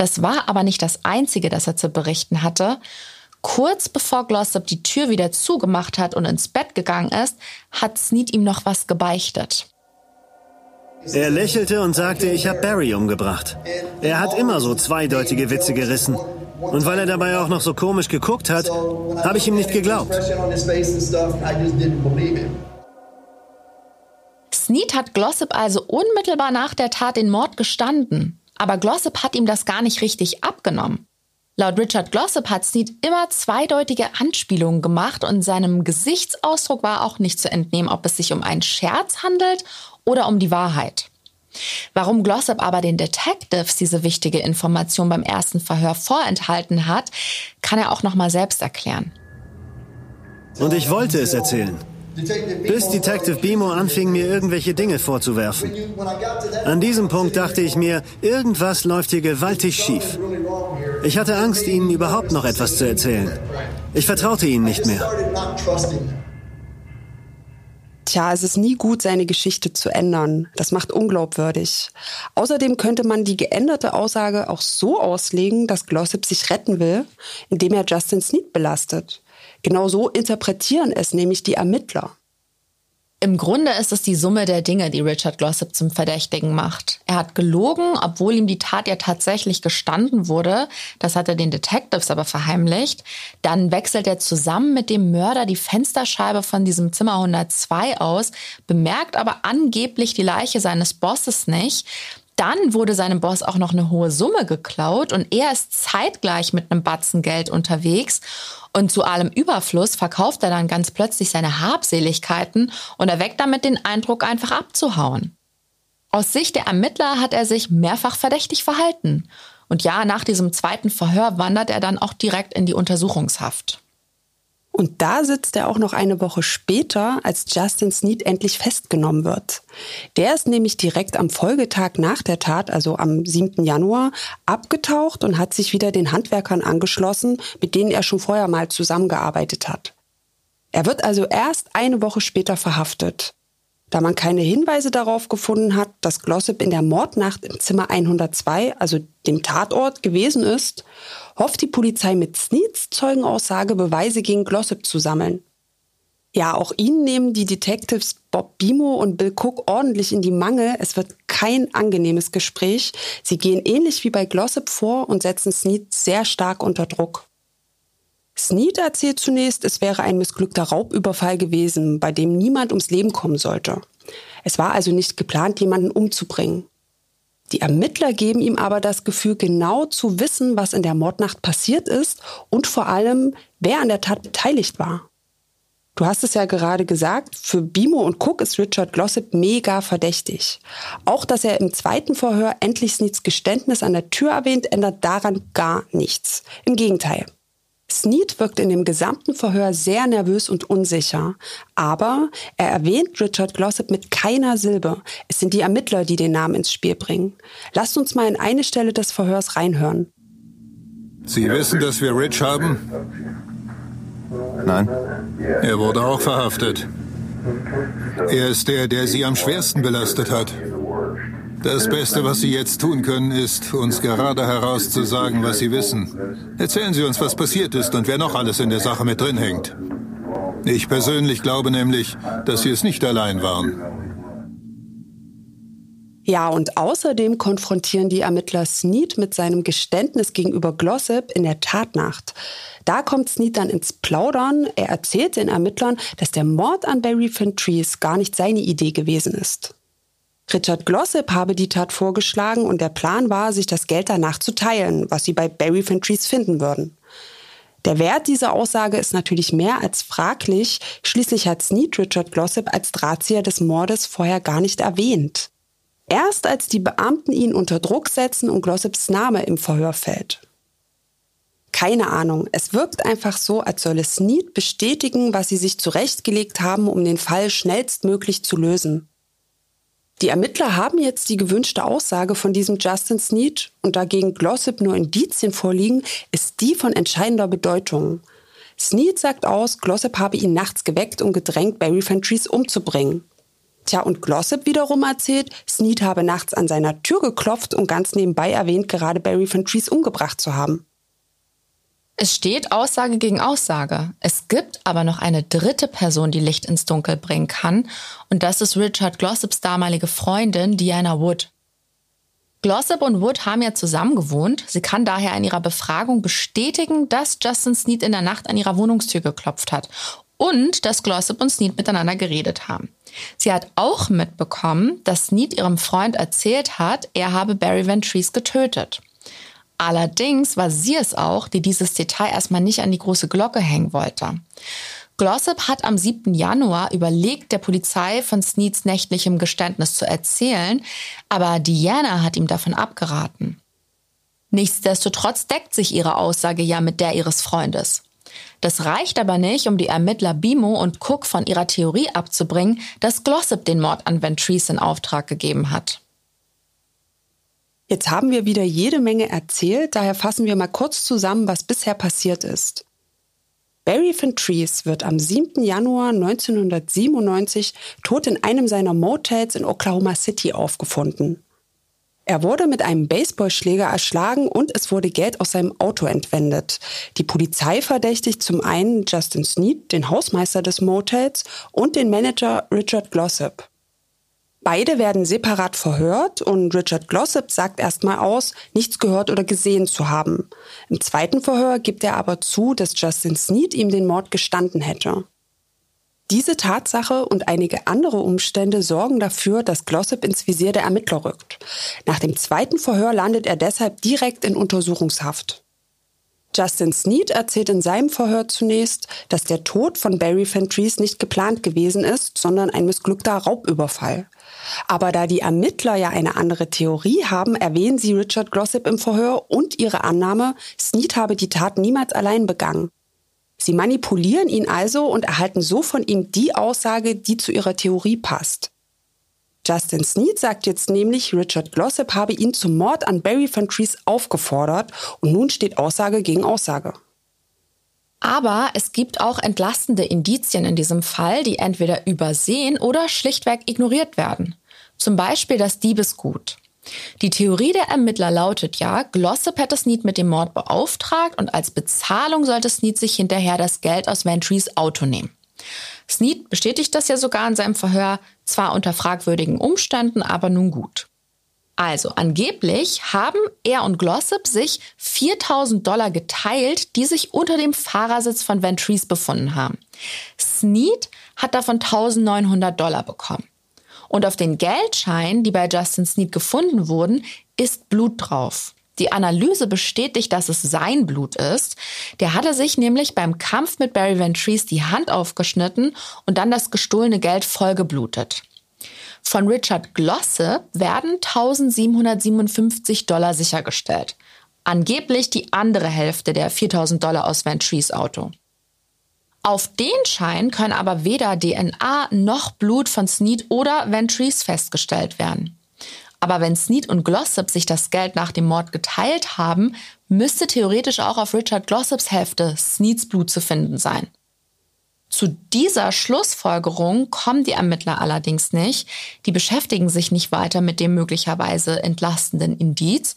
Das war aber nicht das Einzige, das er zu berichten hatte. Kurz bevor Glossop die Tür wieder zugemacht hat und ins Bett gegangen ist, hat Sneed ihm noch was gebeichtet. Er lächelte und sagte, ich habe Barry umgebracht. Er hat immer so zweideutige Witze gerissen. Und weil er dabei auch noch so komisch geguckt hat, habe ich ihm nicht geglaubt. Sneed hat Glossop also unmittelbar nach der Tat den Mord gestanden. Aber Glossop hat ihm das gar nicht richtig abgenommen. Laut Richard Glossop hat Snead immer zweideutige Anspielungen gemacht und seinem Gesichtsausdruck war auch nicht zu entnehmen, ob es sich um einen Scherz handelt oder um die Wahrheit. Warum Glossop aber den Detectives diese wichtige Information beim ersten Verhör vorenthalten hat, kann er auch noch mal selbst erklären. Und ich wollte es erzählen. Bis Detective Bimo anfing, mir irgendwelche Dinge vorzuwerfen. An diesem Punkt dachte ich mir, irgendwas läuft hier gewaltig schief. Ich hatte Angst, Ihnen überhaupt noch etwas zu erzählen. Ich vertraute Ihnen nicht mehr. Tja, es ist nie gut, seine Geschichte zu ändern. Das macht unglaubwürdig. Außerdem könnte man die geänderte Aussage auch so auslegen, dass Glossip sich retten will, indem er Justin Snead belastet. Genau so interpretieren es nämlich die Ermittler. Im Grunde ist es die Summe der Dinge, die Richard Glossip zum Verdächtigen macht. Er hat gelogen, obwohl ihm die Tat ja tatsächlich gestanden wurde. Das hat er den Detectives aber verheimlicht. Dann wechselt er zusammen mit dem Mörder die Fensterscheibe von diesem Zimmer 102 aus, bemerkt aber angeblich die Leiche seines Bosses nicht. Dann wurde seinem Boss auch noch eine hohe Summe geklaut und er ist zeitgleich mit einem Batzen Geld unterwegs. Und zu allem Überfluss verkauft er dann ganz plötzlich seine Habseligkeiten und erweckt damit den Eindruck, einfach abzuhauen. Aus Sicht der Ermittler hat er sich mehrfach verdächtig verhalten. Und ja, nach diesem zweiten Verhör wandert er dann auch direkt in die Untersuchungshaft. Und da sitzt er auch noch eine Woche später, als Justin Snead endlich festgenommen wird. Der ist nämlich direkt am Folgetag nach der Tat, also am 7. Januar, abgetaucht und hat sich wieder den Handwerkern angeschlossen, mit denen er schon vorher mal zusammengearbeitet hat. Er wird also erst eine Woche später verhaftet. Da man keine Hinweise darauf gefunden hat, dass Glossip in der Mordnacht im Zimmer 102, also dem Tatort, gewesen ist, hofft die Polizei mit Sneeds Zeugenaussage Beweise gegen Glossip zu sammeln. Ja, auch ihnen nehmen die Detectives Bob Bimo und Bill Cook ordentlich in die Mangel. Es wird kein angenehmes Gespräch. Sie gehen ähnlich wie bei Glossip vor und setzen Sneed sehr stark unter Druck. Sneed erzählt zunächst, es wäre ein missglückter Raubüberfall gewesen, bei dem niemand ums Leben kommen sollte. Es war also nicht geplant, jemanden umzubringen. Die Ermittler geben ihm aber das Gefühl, genau zu wissen, was in der Mordnacht passiert ist und vor allem, wer an der Tat beteiligt war. Du hast es ja gerade gesagt, für Bimo und Cook ist Richard Glossip mega verdächtig. Auch, dass er im zweiten Verhör endlich Sneeds Geständnis an der Tür erwähnt, ändert daran gar nichts. Im Gegenteil. Snead wirkt in dem gesamten Verhör sehr nervös und unsicher. Aber er erwähnt Richard Glossop mit keiner Silbe. Es sind die Ermittler, die den Namen ins Spiel bringen. Lasst uns mal in eine Stelle des Verhörs reinhören. Sie wissen, dass wir Rich haben? Nein. Er wurde auch verhaftet. Er ist der, der Sie am schwersten belastet hat. Das Beste, was Sie jetzt tun können, ist, uns gerade heraus zu sagen, was Sie wissen. Erzählen Sie uns, was passiert ist und wer noch alles in der Sache mit drin hängt. Ich persönlich glaube nämlich, dass Sie es nicht allein waren. Ja, und außerdem konfrontieren die Ermittler Snead mit seinem Geständnis gegenüber Glossip in der Tatnacht. Da kommt Snead dann ins Plaudern. Er erzählt den Ermittlern, dass der Mord an Barry Fintrees gar nicht seine Idee gewesen ist. Richard Glossip habe die Tat vorgeschlagen und der Plan war, sich das Geld danach zu teilen, was sie bei Barry Fintrees finden würden. Der Wert dieser Aussage ist natürlich mehr als fraglich. Schließlich hat Snead Richard Glossip als Drahtzieher des Mordes vorher gar nicht erwähnt. Erst als die Beamten ihn unter Druck setzen und Glossips Name im Verhör fällt. Keine Ahnung. Es wirkt einfach so, als solle Snead bestätigen, was sie sich zurechtgelegt haben, um den Fall schnellstmöglich zu lösen. Die Ermittler haben jetzt die gewünschte Aussage von diesem Justin Snead und dagegen Glossip nur Indizien vorliegen, ist die von entscheidender Bedeutung. Snead sagt aus, Glossip habe ihn nachts geweckt und gedrängt, Barry Fentries umzubringen. Tja, und Glossip wiederum erzählt, Snead habe nachts an seiner Tür geklopft und ganz nebenbei erwähnt, gerade Barry Fentries umgebracht zu haben. Es steht Aussage gegen Aussage. Es gibt aber noch eine dritte Person, die Licht ins Dunkel bringen kann. Und das ist Richard Glossops damalige Freundin Diana Wood. Glossop und Wood haben ja zusammen gewohnt. Sie kann daher in ihrer Befragung bestätigen, dass Justin Snead in der Nacht an ihrer Wohnungstür geklopft hat und dass Glossop und Snead miteinander geredet haben. Sie hat auch mitbekommen, dass Snead ihrem Freund erzählt hat, er habe Barry Van Trees getötet. Allerdings war sie es auch, die dieses Detail erstmal nicht an die große Glocke hängen wollte. Glossop hat am 7. Januar überlegt, der Polizei von Sneeds nächtlichem Geständnis zu erzählen, aber Diana hat ihm davon abgeraten. Nichtsdestotrotz deckt sich ihre Aussage ja mit der ihres Freundes. Das reicht aber nicht, um die Ermittler Bimo und Cook von ihrer Theorie abzubringen, dass Glossop den Mord an Ventreese in Auftrag gegeben hat. Jetzt haben wir wieder jede Menge erzählt, daher fassen wir mal kurz zusammen, was bisher passiert ist. Barry Ventreese wird am 7. Januar 1997 tot in einem seiner Motels in Oklahoma City aufgefunden. Er wurde mit einem Baseballschläger erschlagen und es wurde Geld aus seinem Auto entwendet. Die Polizei verdächtigt zum einen Justin Sneed, den Hausmeister des Motels, und den Manager Richard Glossop. Beide werden separat verhört und Richard Glossop sagt erstmal aus, nichts gehört oder gesehen zu haben. Im zweiten Verhör gibt er aber zu, dass Justin Sneed ihm den Mord gestanden hätte. Diese Tatsache und einige andere Umstände sorgen dafür, dass Glossop ins Visier der Ermittler rückt. Nach dem zweiten Verhör landet er deshalb direkt in Untersuchungshaft. Justin Sneed erzählt in seinem Verhör zunächst, dass der Tod von Barry Fentreese nicht geplant gewesen ist, sondern ein missglückter Raubüberfall. Aber da die Ermittler ja eine andere Theorie haben, erwähnen sie Richard Glossip im Verhör und ihre Annahme, Sneed habe die Tat niemals allein begangen. Sie manipulieren ihn also und erhalten so von ihm die Aussage, die zu ihrer Theorie passt. Justin Sneed sagt jetzt nämlich, Richard Glossop habe ihn zum Mord an Barry Van Trees aufgefordert und nun steht Aussage gegen Aussage. Aber es gibt auch entlastende Indizien in diesem Fall, die entweder übersehen oder schlichtweg ignoriert werden. Zum Beispiel das Diebesgut. Die Theorie der Ermittler lautet ja, Glossop hätte Sneed mit dem Mord beauftragt und als Bezahlung sollte Sneed sich hinterher das Geld aus Ventries Auto nehmen. Sneed bestätigt das ja sogar in seinem Verhör, zwar unter fragwürdigen Umständen, aber nun gut. Also, angeblich haben er und Glossop sich 4000 Dollar geteilt, die sich unter dem Fahrersitz von Ventries befunden haben. Sneed hat davon 1900 Dollar bekommen. Und auf den Geldscheinen, die bei Justin Sneed gefunden wurden, ist Blut drauf. Die Analyse bestätigt, dass es sein Blut ist. Der hatte sich nämlich beim Kampf mit Barry Ventries die Hand aufgeschnitten und dann das gestohlene Geld vollgeblutet. Von Richard Glosse werden 1757 Dollar sichergestellt. Angeblich die andere Hälfte der 4000 Dollar aus Ventries Auto. Auf den Schein können aber weder DNA noch Blut von Sneed oder Ventries festgestellt werden. Aber wenn Sneed und Glossop sich das Geld nach dem Mord geteilt haben, müsste theoretisch auch auf Richard Glossops Hälfte Sneeds Blut zu finden sein. Zu dieser Schlussfolgerung kommen die Ermittler allerdings nicht. Die beschäftigen sich nicht weiter mit dem möglicherweise entlastenden Indiz.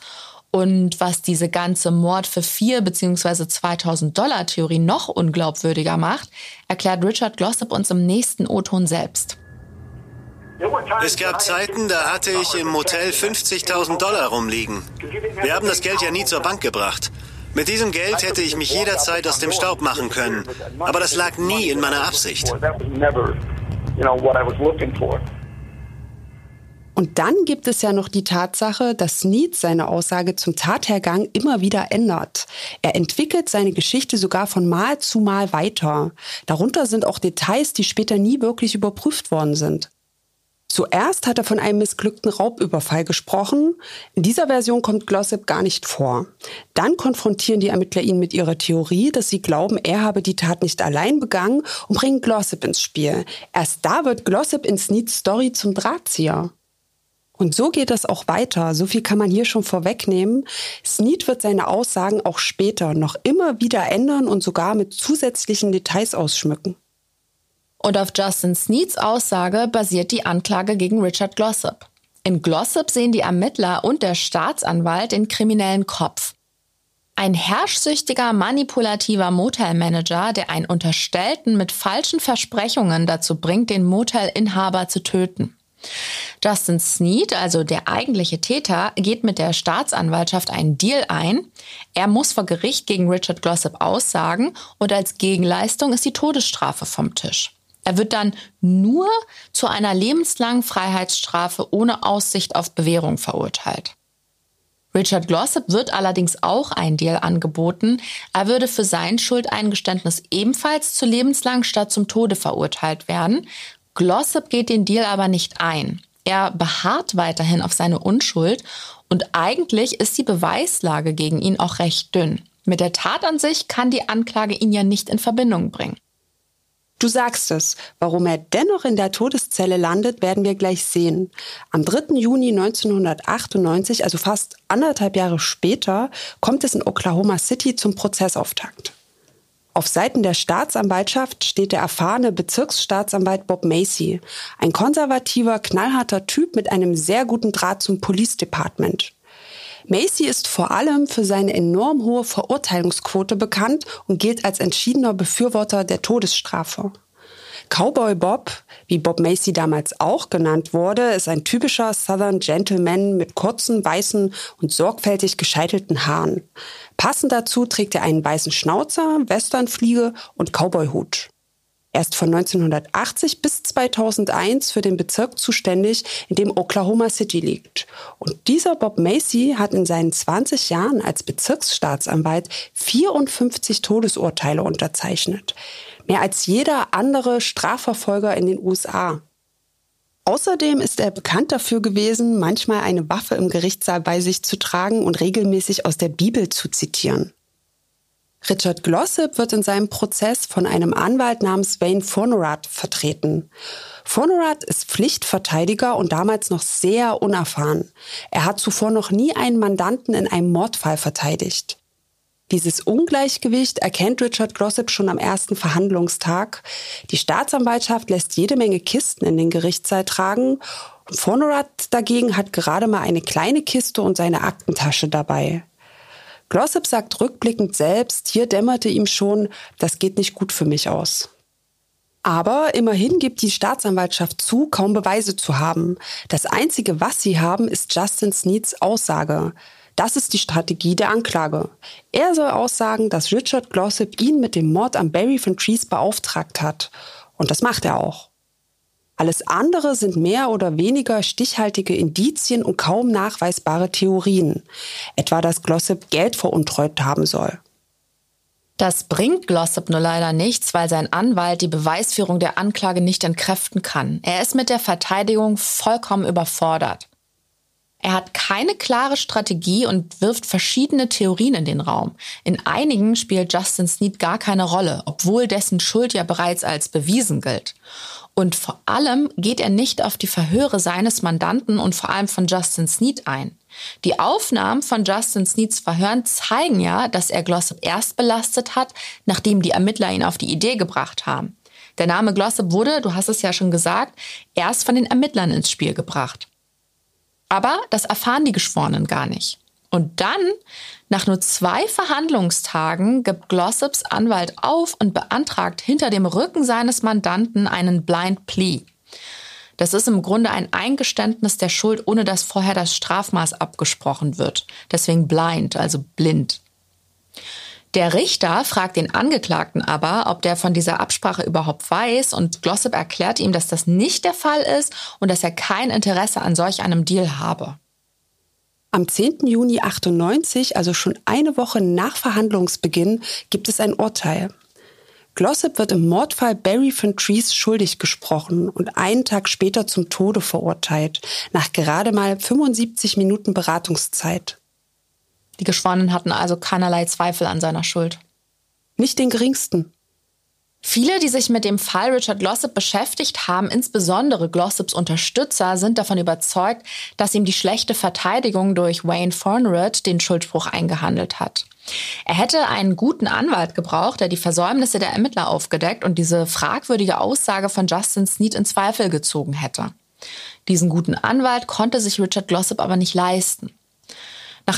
Und was diese ganze Mord für vier bzw. 2000 Dollar Theorie noch unglaubwürdiger macht, erklärt Richard Glossop uns im nächsten O-Ton selbst. Es gab Zeiten, da hatte ich im Motel 50.000 Dollar rumliegen. Wir haben das Geld ja nie zur Bank gebracht. Mit diesem Geld hätte ich mich jederzeit aus dem Staub machen können. Aber das lag nie in meiner Absicht. Und dann gibt es ja noch die Tatsache, dass Sneed seine Aussage zum Tathergang immer wieder ändert. Er entwickelt seine Geschichte sogar von Mal zu Mal weiter. Darunter sind auch Details, die später nie wirklich überprüft worden sind. Zuerst hat er von einem missglückten Raubüberfall gesprochen. In dieser Version kommt Glossip gar nicht vor. Dann konfrontieren die Ermittler ihn mit ihrer Theorie, dass sie glauben, er habe die Tat nicht allein begangen und bringen Glossip ins Spiel. Erst da wird Glossip in Sneeds Story zum Drahtzieher. Und so geht es auch weiter. So viel kann man hier schon vorwegnehmen. Sneed wird seine Aussagen auch später noch immer wieder ändern und sogar mit zusätzlichen Details ausschmücken. Und auf Justin Sneeds Aussage basiert die Anklage gegen Richard Glossop. In Glossop sehen die Ermittler und der Staatsanwalt den kriminellen Kopf. Ein herrschsüchtiger, manipulativer Motelmanager, der einen Unterstellten mit falschen Versprechungen dazu bringt, den Motelinhaber zu töten. Justin Sneed, also der eigentliche Täter, geht mit der Staatsanwaltschaft einen Deal ein. Er muss vor Gericht gegen Richard Glossop aussagen und als Gegenleistung ist die Todesstrafe vom Tisch. Er wird dann nur zu einer lebenslangen Freiheitsstrafe ohne Aussicht auf Bewährung verurteilt. Richard Glossop wird allerdings auch ein Deal angeboten. Er würde für sein Schuldeingeständnis ebenfalls zu lebenslang statt zum Tode verurteilt werden. Glossop geht den Deal aber nicht ein. Er beharrt weiterhin auf seine Unschuld und eigentlich ist die Beweislage gegen ihn auch recht dünn. Mit der Tat an sich kann die Anklage ihn ja nicht in Verbindung bringen. Du sagst es. Warum er dennoch in der Todeszelle landet, werden wir gleich sehen. Am 3. Juni 1998, also fast anderthalb Jahre später, kommt es in Oklahoma City zum Prozessauftakt. Auf Seiten der Staatsanwaltschaft steht der erfahrene Bezirksstaatsanwalt Bob Macy, ein konservativer, knallharter Typ mit einem sehr guten Draht zum Police Department. Macy ist vor allem für seine enorm hohe Verurteilungsquote bekannt und gilt als entschiedener Befürworter der Todesstrafe. Cowboy Bob, wie Bob Macy damals auch genannt wurde, ist ein typischer Southern Gentleman mit kurzen, weißen und sorgfältig gescheitelten Haaren. Passend dazu trägt er einen weißen Schnauzer, Westernfliege und Cowboyhut. Er ist von 1980 bis 2001 für den Bezirk zuständig, in dem Oklahoma City liegt. Und dieser Bob Macy hat in seinen 20 Jahren als Bezirksstaatsanwalt 54 Todesurteile unterzeichnet. Mehr als jeder andere Strafverfolger in den USA. Außerdem ist er bekannt dafür gewesen, manchmal eine Waffe im Gerichtssaal bei sich zu tragen und regelmäßig aus der Bibel zu zitieren. Richard Glossip wird in seinem Prozess von einem Anwalt namens Wayne Fonorat vertreten. Fonorat ist Pflichtverteidiger und damals noch sehr unerfahren. Er hat zuvor noch nie einen Mandanten in einem Mordfall verteidigt. Dieses Ungleichgewicht erkennt Richard Glossip schon am ersten Verhandlungstag. Die Staatsanwaltschaft lässt jede Menge Kisten in den Gerichtssaal tragen. Fonorat dagegen hat gerade mal eine kleine Kiste und seine Aktentasche dabei. Glossip sagt rückblickend selbst, hier dämmerte ihm schon, das geht nicht gut für mich aus. Aber immerhin gibt die Staatsanwaltschaft zu, kaum Beweise zu haben. Das Einzige, was sie haben, ist Justin Sneeds Aussage. Das ist die Strategie der Anklage. Er soll aussagen, dass Richard Glossip ihn mit dem Mord an Barry von Trees beauftragt hat. Und das macht er auch. Alles andere sind mehr oder weniger stichhaltige Indizien und kaum nachweisbare Theorien, etwa dass Glossip Geld veruntreut haben soll. Das bringt Glossip nur leider nichts, weil sein Anwalt die Beweisführung der Anklage nicht entkräften kann. Er ist mit der Verteidigung vollkommen überfordert. Er hat keine klare Strategie und wirft verschiedene Theorien in den Raum. In einigen spielt Justin Sneed gar keine Rolle, obwohl dessen Schuld ja bereits als bewiesen gilt. Und vor allem geht er nicht auf die Verhöre seines Mandanten und vor allem von Justin Sneed ein. Die Aufnahmen von Justin Sneeds Verhören zeigen ja, dass er Glossop erst belastet hat, nachdem die Ermittler ihn auf die Idee gebracht haben. Der Name Glossop wurde, du hast es ja schon gesagt, erst von den Ermittlern ins Spiel gebracht. Aber das erfahren die Geschworenen gar nicht. Und dann, nach nur zwei Verhandlungstagen, gibt Glossops Anwalt auf und beantragt hinter dem Rücken seines Mandanten einen Blind Plea. Das ist im Grunde ein Eingeständnis der Schuld, ohne dass vorher das Strafmaß abgesprochen wird. Deswegen blind, also blind. Der Richter fragt den Angeklagten aber, ob der von dieser Absprache überhaupt weiß und Glossop erklärt ihm, dass das nicht der Fall ist und dass er kein Interesse an solch einem Deal habe. Am 10. Juni 98, also schon eine Woche nach Verhandlungsbeginn, gibt es ein Urteil. Glossip wird im Mordfall Barry von Trees schuldig gesprochen und einen Tag später zum Tode verurteilt, nach gerade mal 75 Minuten Beratungszeit. Die Geschworenen hatten also keinerlei Zweifel an seiner Schuld. Nicht den geringsten. Viele, die sich mit dem Fall Richard Glossip beschäftigt haben, insbesondere Glossops Unterstützer, sind davon überzeugt, dass ihm die schlechte Verteidigung durch Wayne Fornrod den Schuldspruch eingehandelt hat. Er hätte einen guten Anwalt gebraucht, der die Versäumnisse der Ermittler aufgedeckt und diese fragwürdige Aussage von Justin Sneed in Zweifel gezogen hätte. Diesen guten Anwalt konnte sich Richard Glossip aber nicht leisten.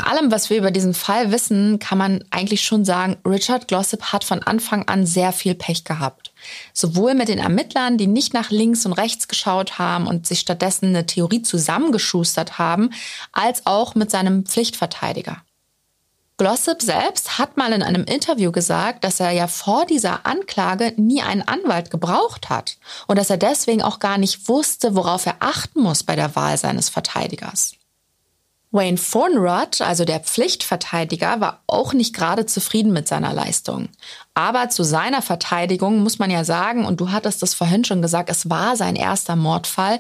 Nach allem, was wir über diesen Fall wissen, kann man eigentlich schon sagen, Richard Glossip hat von Anfang an sehr viel Pech gehabt. Sowohl mit den Ermittlern, die nicht nach links und rechts geschaut haben und sich stattdessen eine Theorie zusammengeschustert haben, als auch mit seinem Pflichtverteidiger. Glossip selbst hat mal in einem Interview gesagt, dass er ja vor dieser Anklage nie einen Anwalt gebraucht hat und dass er deswegen auch gar nicht wusste, worauf er achten muss bei der Wahl seines Verteidigers. Wayne Thornrod, also der Pflichtverteidiger, war auch nicht gerade zufrieden mit seiner Leistung. Aber zu seiner Verteidigung muss man ja sagen, und du hattest das vorhin schon gesagt, es war sein erster Mordfall.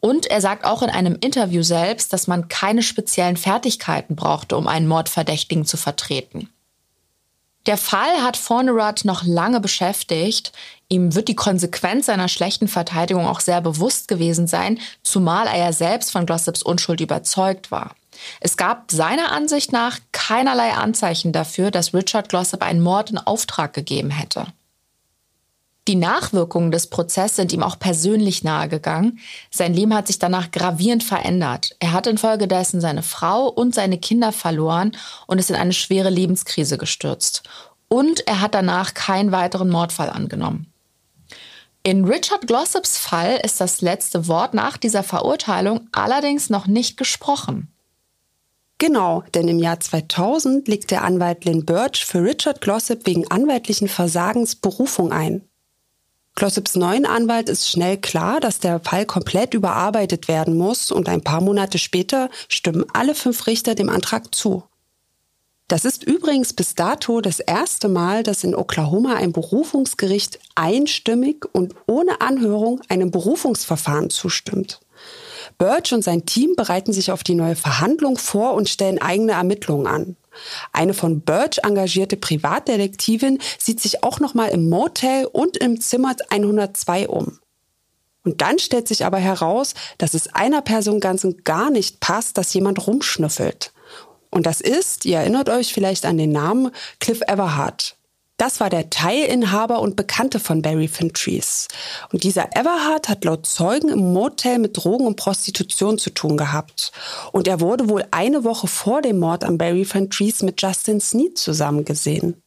Und er sagt auch in einem Interview selbst, dass man keine speziellen Fertigkeiten brauchte, um einen Mordverdächtigen zu vertreten. Der Fall hat Fornerud noch lange beschäftigt. Ihm wird die Konsequenz seiner schlechten Verteidigung auch sehr bewusst gewesen sein, zumal er ja selbst von Glossops Unschuld überzeugt war. Es gab seiner Ansicht nach keinerlei Anzeichen dafür, dass Richard Glossop einen Mord in Auftrag gegeben hätte. Die Nachwirkungen des Prozesses sind ihm auch persönlich nahegegangen. Sein Leben hat sich danach gravierend verändert. Er hat infolgedessen seine Frau und seine Kinder verloren und ist in eine schwere Lebenskrise gestürzt. Und er hat danach keinen weiteren Mordfall angenommen. In Richard Glossops Fall ist das letzte Wort nach dieser Verurteilung allerdings noch nicht gesprochen. Genau, denn im Jahr 2000 legt der Anwalt Lynn Birch für Richard Glossop wegen anwaltlichen Versagens Berufung ein. Glossops neuen Anwalt ist schnell klar, dass der Fall komplett überarbeitet werden muss und ein paar Monate später stimmen alle fünf Richter dem Antrag zu. Das ist übrigens bis dato das erste Mal, dass in Oklahoma ein Berufungsgericht einstimmig und ohne Anhörung einem Berufungsverfahren zustimmt. Birch und sein Team bereiten sich auf die neue Verhandlung vor und stellen eigene Ermittlungen an. Eine von Birch engagierte Privatdetektivin sieht sich auch noch mal im Motel und im Zimmer 102 um. Und dann stellt sich aber heraus, dass es einer Person ganz und gar nicht passt, dass jemand rumschnüffelt. Und das ist, ihr erinnert euch vielleicht an den Namen, Cliff Everhart. Das war der Teilinhaber und Bekannte von Barry Fintrees. Und dieser Everhard hat laut Zeugen im Motel mit Drogen und Prostitution zu tun gehabt. Und er wurde wohl eine Woche vor dem Mord an Barry Fintrees mit Justin Sneed zusammengesehen.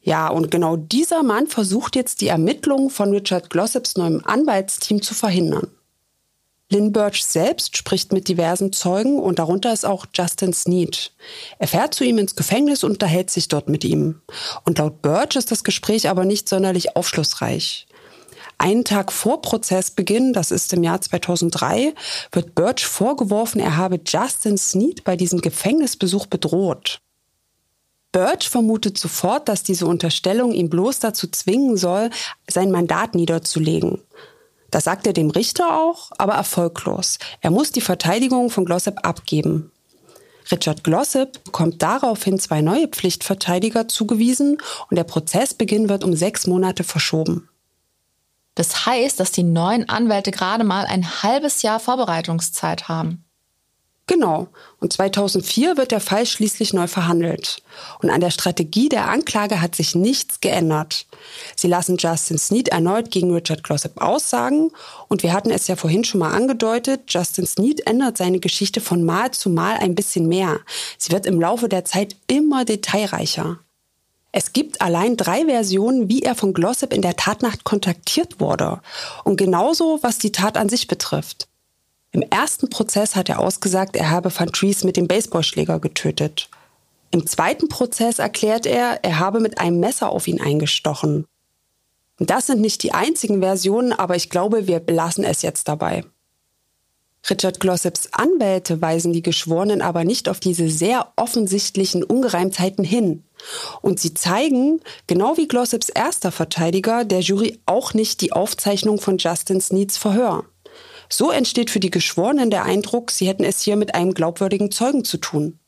Ja, und genau dieser Mann versucht jetzt die Ermittlungen von Richard Glossops neuem Anwaltsteam zu verhindern. Lynn Birch selbst spricht mit diversen Zeugen und darunter ist auch Justin Sneed. Er fährt zu ihm ins Gefängnis und unterhält sich dort mit ihm. Und laut Birch ist das Gespräch aber nicht sonderlich aufschlussreich. Einen Tag vor Prozessbeginn, das ist im Jahr 2003, wird Birch vorgeworfen, er habe Justin Sneed bei diesem Gefängnisbesuch bedroht. Birch vermutet sofort, dass diese Unterstellung ihn bloß dazu zwingen soll, sein Mandat niederzulegen. Das sagt er dem Richter auch, aber erfolglos. Er muss die Verteidigung von Glossop abgeben. Richard Glossop bekommt daraufhin zwei neue Pflichtverteidiger zugewiesen und der Prozessbeginn wird um sechs Monate verschoben. Das heißt, dass die neuen Anwälte gerade mal ein halbes Jahr Vorbereitungszeit haben. Genau. Und 2004 wird der Fall schließlich neu verhandelt. Und an der Strategie der Anklage hat sich nichts geändert. Sie lassen Justin Sneed erneut gegen Richard Glossop aussagen. Und wir hatten es ja vorhin schon mal angedeutet, Justin Sneed ändert seine Geschichte von Mal zu Mal ein bisschen mehr. Sie wird im Laufe der Zeit immer detailreicher. Es gibt allein drei Versionen, wie er von Glossop in der Tatnacht kontaktiert wurde. Und genauso, was die Tat an sich betrifft. Im ersten Prozess hat er ausgesagt, er habe Van Trees mit dem Baseballschläger getötet. Im zweiten Prozess erklärt er, er habe mit einem Messer auf ihn eingestochen. Das sind nicht die einzigen Versionen, aber ich glaube, wir belassen es jetzt dabei. Richard Glossops Anwälte weisen die Geschworenen aber nicht auf diese sehr offensichtlichen Ungereimtheiten hin. Und sie zeigen, genau wie Glossops erster Verteidiger, der Jury auch nicht die Aufzeichnung von Justin Sneeds Verhör. So entsteht für die Geschworenen der Eindruck, sie hätten es hier mit einem glaubwürdigen Zeugen zu tun.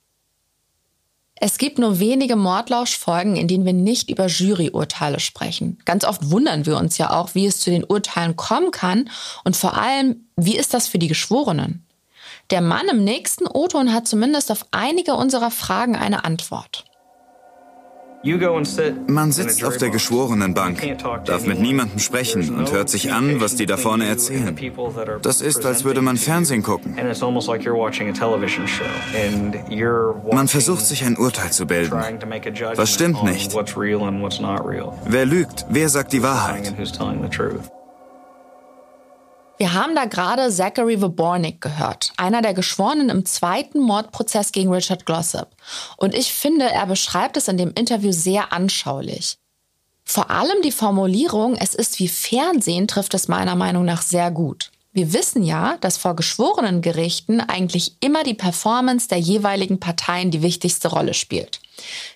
Es gibt nur wenige Mordlauschfolgen, in denen wir nicht über Juryurteile sprechen. Ganz oft wundern wir uns ja auch, wie es zu den Urteilen kommen kann und vor allem, wie ist das für die Geschworenen? Der Mann im nächsten O-Ton hat zumindest auf einige unserer Fragen eine Antwort. Man sitzt auf der Geschworenenbank, darf mit niemandem sprechen und hört sich an, was die da vorne erzählen. Das ist, als würde man Fernsehen gucken. Man versucht sich ein Urteil zu bilden. Was stimmt nicht? Wer lügt? Wer sagt die Wahrheit? Wir haben da gerade Zachary Wabornik gehört, einer der Geschworenen im zweiten Mordprozess gegen Richard Glossop. Und ich finde, er beschreibt es in dem Interview sehr anschaulich. Vor allem die Formulierung, es ist wie Fernsehen, trifft es meiner Meinung nach sehr gut. Wir wissen ja, dass vor geschworenen Gerichten eigentlich immer die Performance der jeweiligen Parteien die wichtigste Rolle spielt.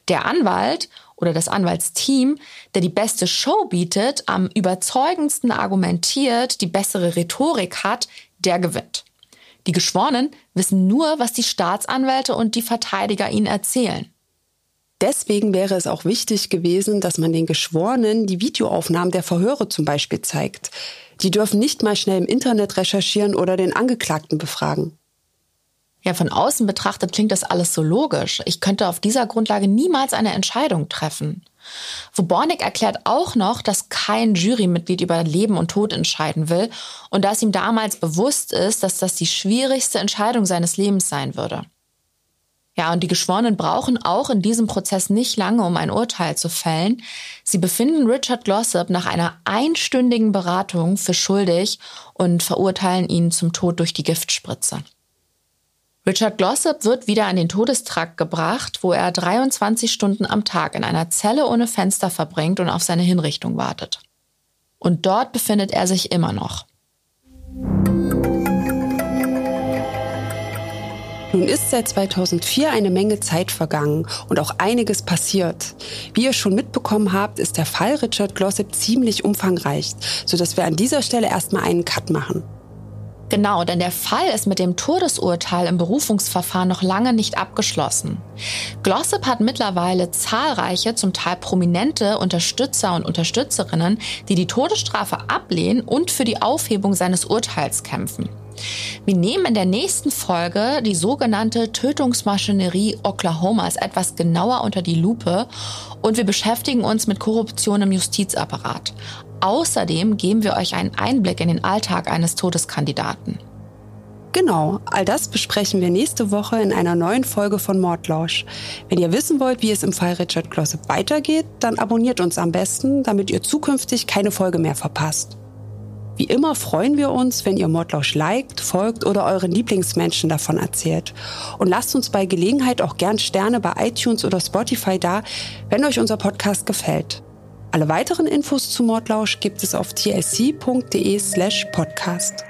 Der Anwalt oder das Anwaltsteam, der die beste Show bietet, am überzeugendsten argumentiert, die bessere Rhetorik hat, der gewinnt. Die Geschworenen wissen nur, was die Staatsanwälte und die Verteidiger ihnen erzählen. Deswegen wäre es auch wichtig gewesen, dass man den Geschworenen die Videoaufnahmen der Verhöre zum Beispiel zeigt. Die dürfen nicht mal schnell im Internet recherchieren oder den Angeklagten befragen. Ja, von außen betrachtet klingt das alles so logisch. Ich könnte auf dieser Grundlage niemals eine Entscheidung treffen. Wobornik erklärt auch noch, dass kein Jurymitglied über Leben und Tod entscheiden will und dass ihm damals bewusst ist, dass das die schwierigste Entscheidung seines Lebens sein würde. Ja, und die Geschworenen brauchen auch in diesem Prozess nicht lange, um ein Urteil zu fällen. Sie befinden Richard Glossop nach einer einstündigen Beratung für schuldig und verurteilen ihn zum Tod durch die Giftspritze. Richard Glossop wird wieder an den Todestrakt gebracht, wo er 23 Stunden am Tag in einer Zelle ohne Fenster verbringt und auf seine Hinrichtung wartet. Und dort befindet er sich immer noch. Nun ist seit 2004 eine Menge Zeit vergangen und auch einiges passiert. Wie ihr schon mitbekommen habt, ist der Fall Richard Glossop ziemlich umfangreich, sodass wir an dieser Stelle erstmal einen Cut machen. Genau, denn der Fall ist mit dem Todesurteil im Berufungsverfahren noch lange nicht abgeschlossen. Glossop hat mittlerweile zahlreiche, zum Teil prominente Unterstützer und Unterstützerinnen, die die Todesstrafe ablehnen und für die Aufhebung seines Urteils kämpfen. Wir nehmen in der nächsten Folge die sogenannte Tötungsmaschinerie Oklahomas etwas genauer unter die Lupe und wir beschäftigen uns mit Korruption im Justizapparat. Außerdem geben wir euch einen Einblick in den Alltag eines Todeskandidaten. Genau, all das besprechen wir nächste Woche in einer neuen Folge von Mordlausch. Wenn ihr wissen wollt, wie es im Fall Richard Glossop weitergeht, dann abonniert uns am besten, damit ihr zukünftig keine Folge mehr verpasst. Wie immer freuen wir uns, wenn ihr Mordlausch liked, folgt oder euren Lieblingsmenschen davon erzählt. Und lasst uns bei Gelegenheit auch gern Sterne bei iTunes oder Spotify da, wenn euch unser Podcast gefällt. Alle weiteren Infos zu Mordlausch gibt es auf tlc.de slash podcast.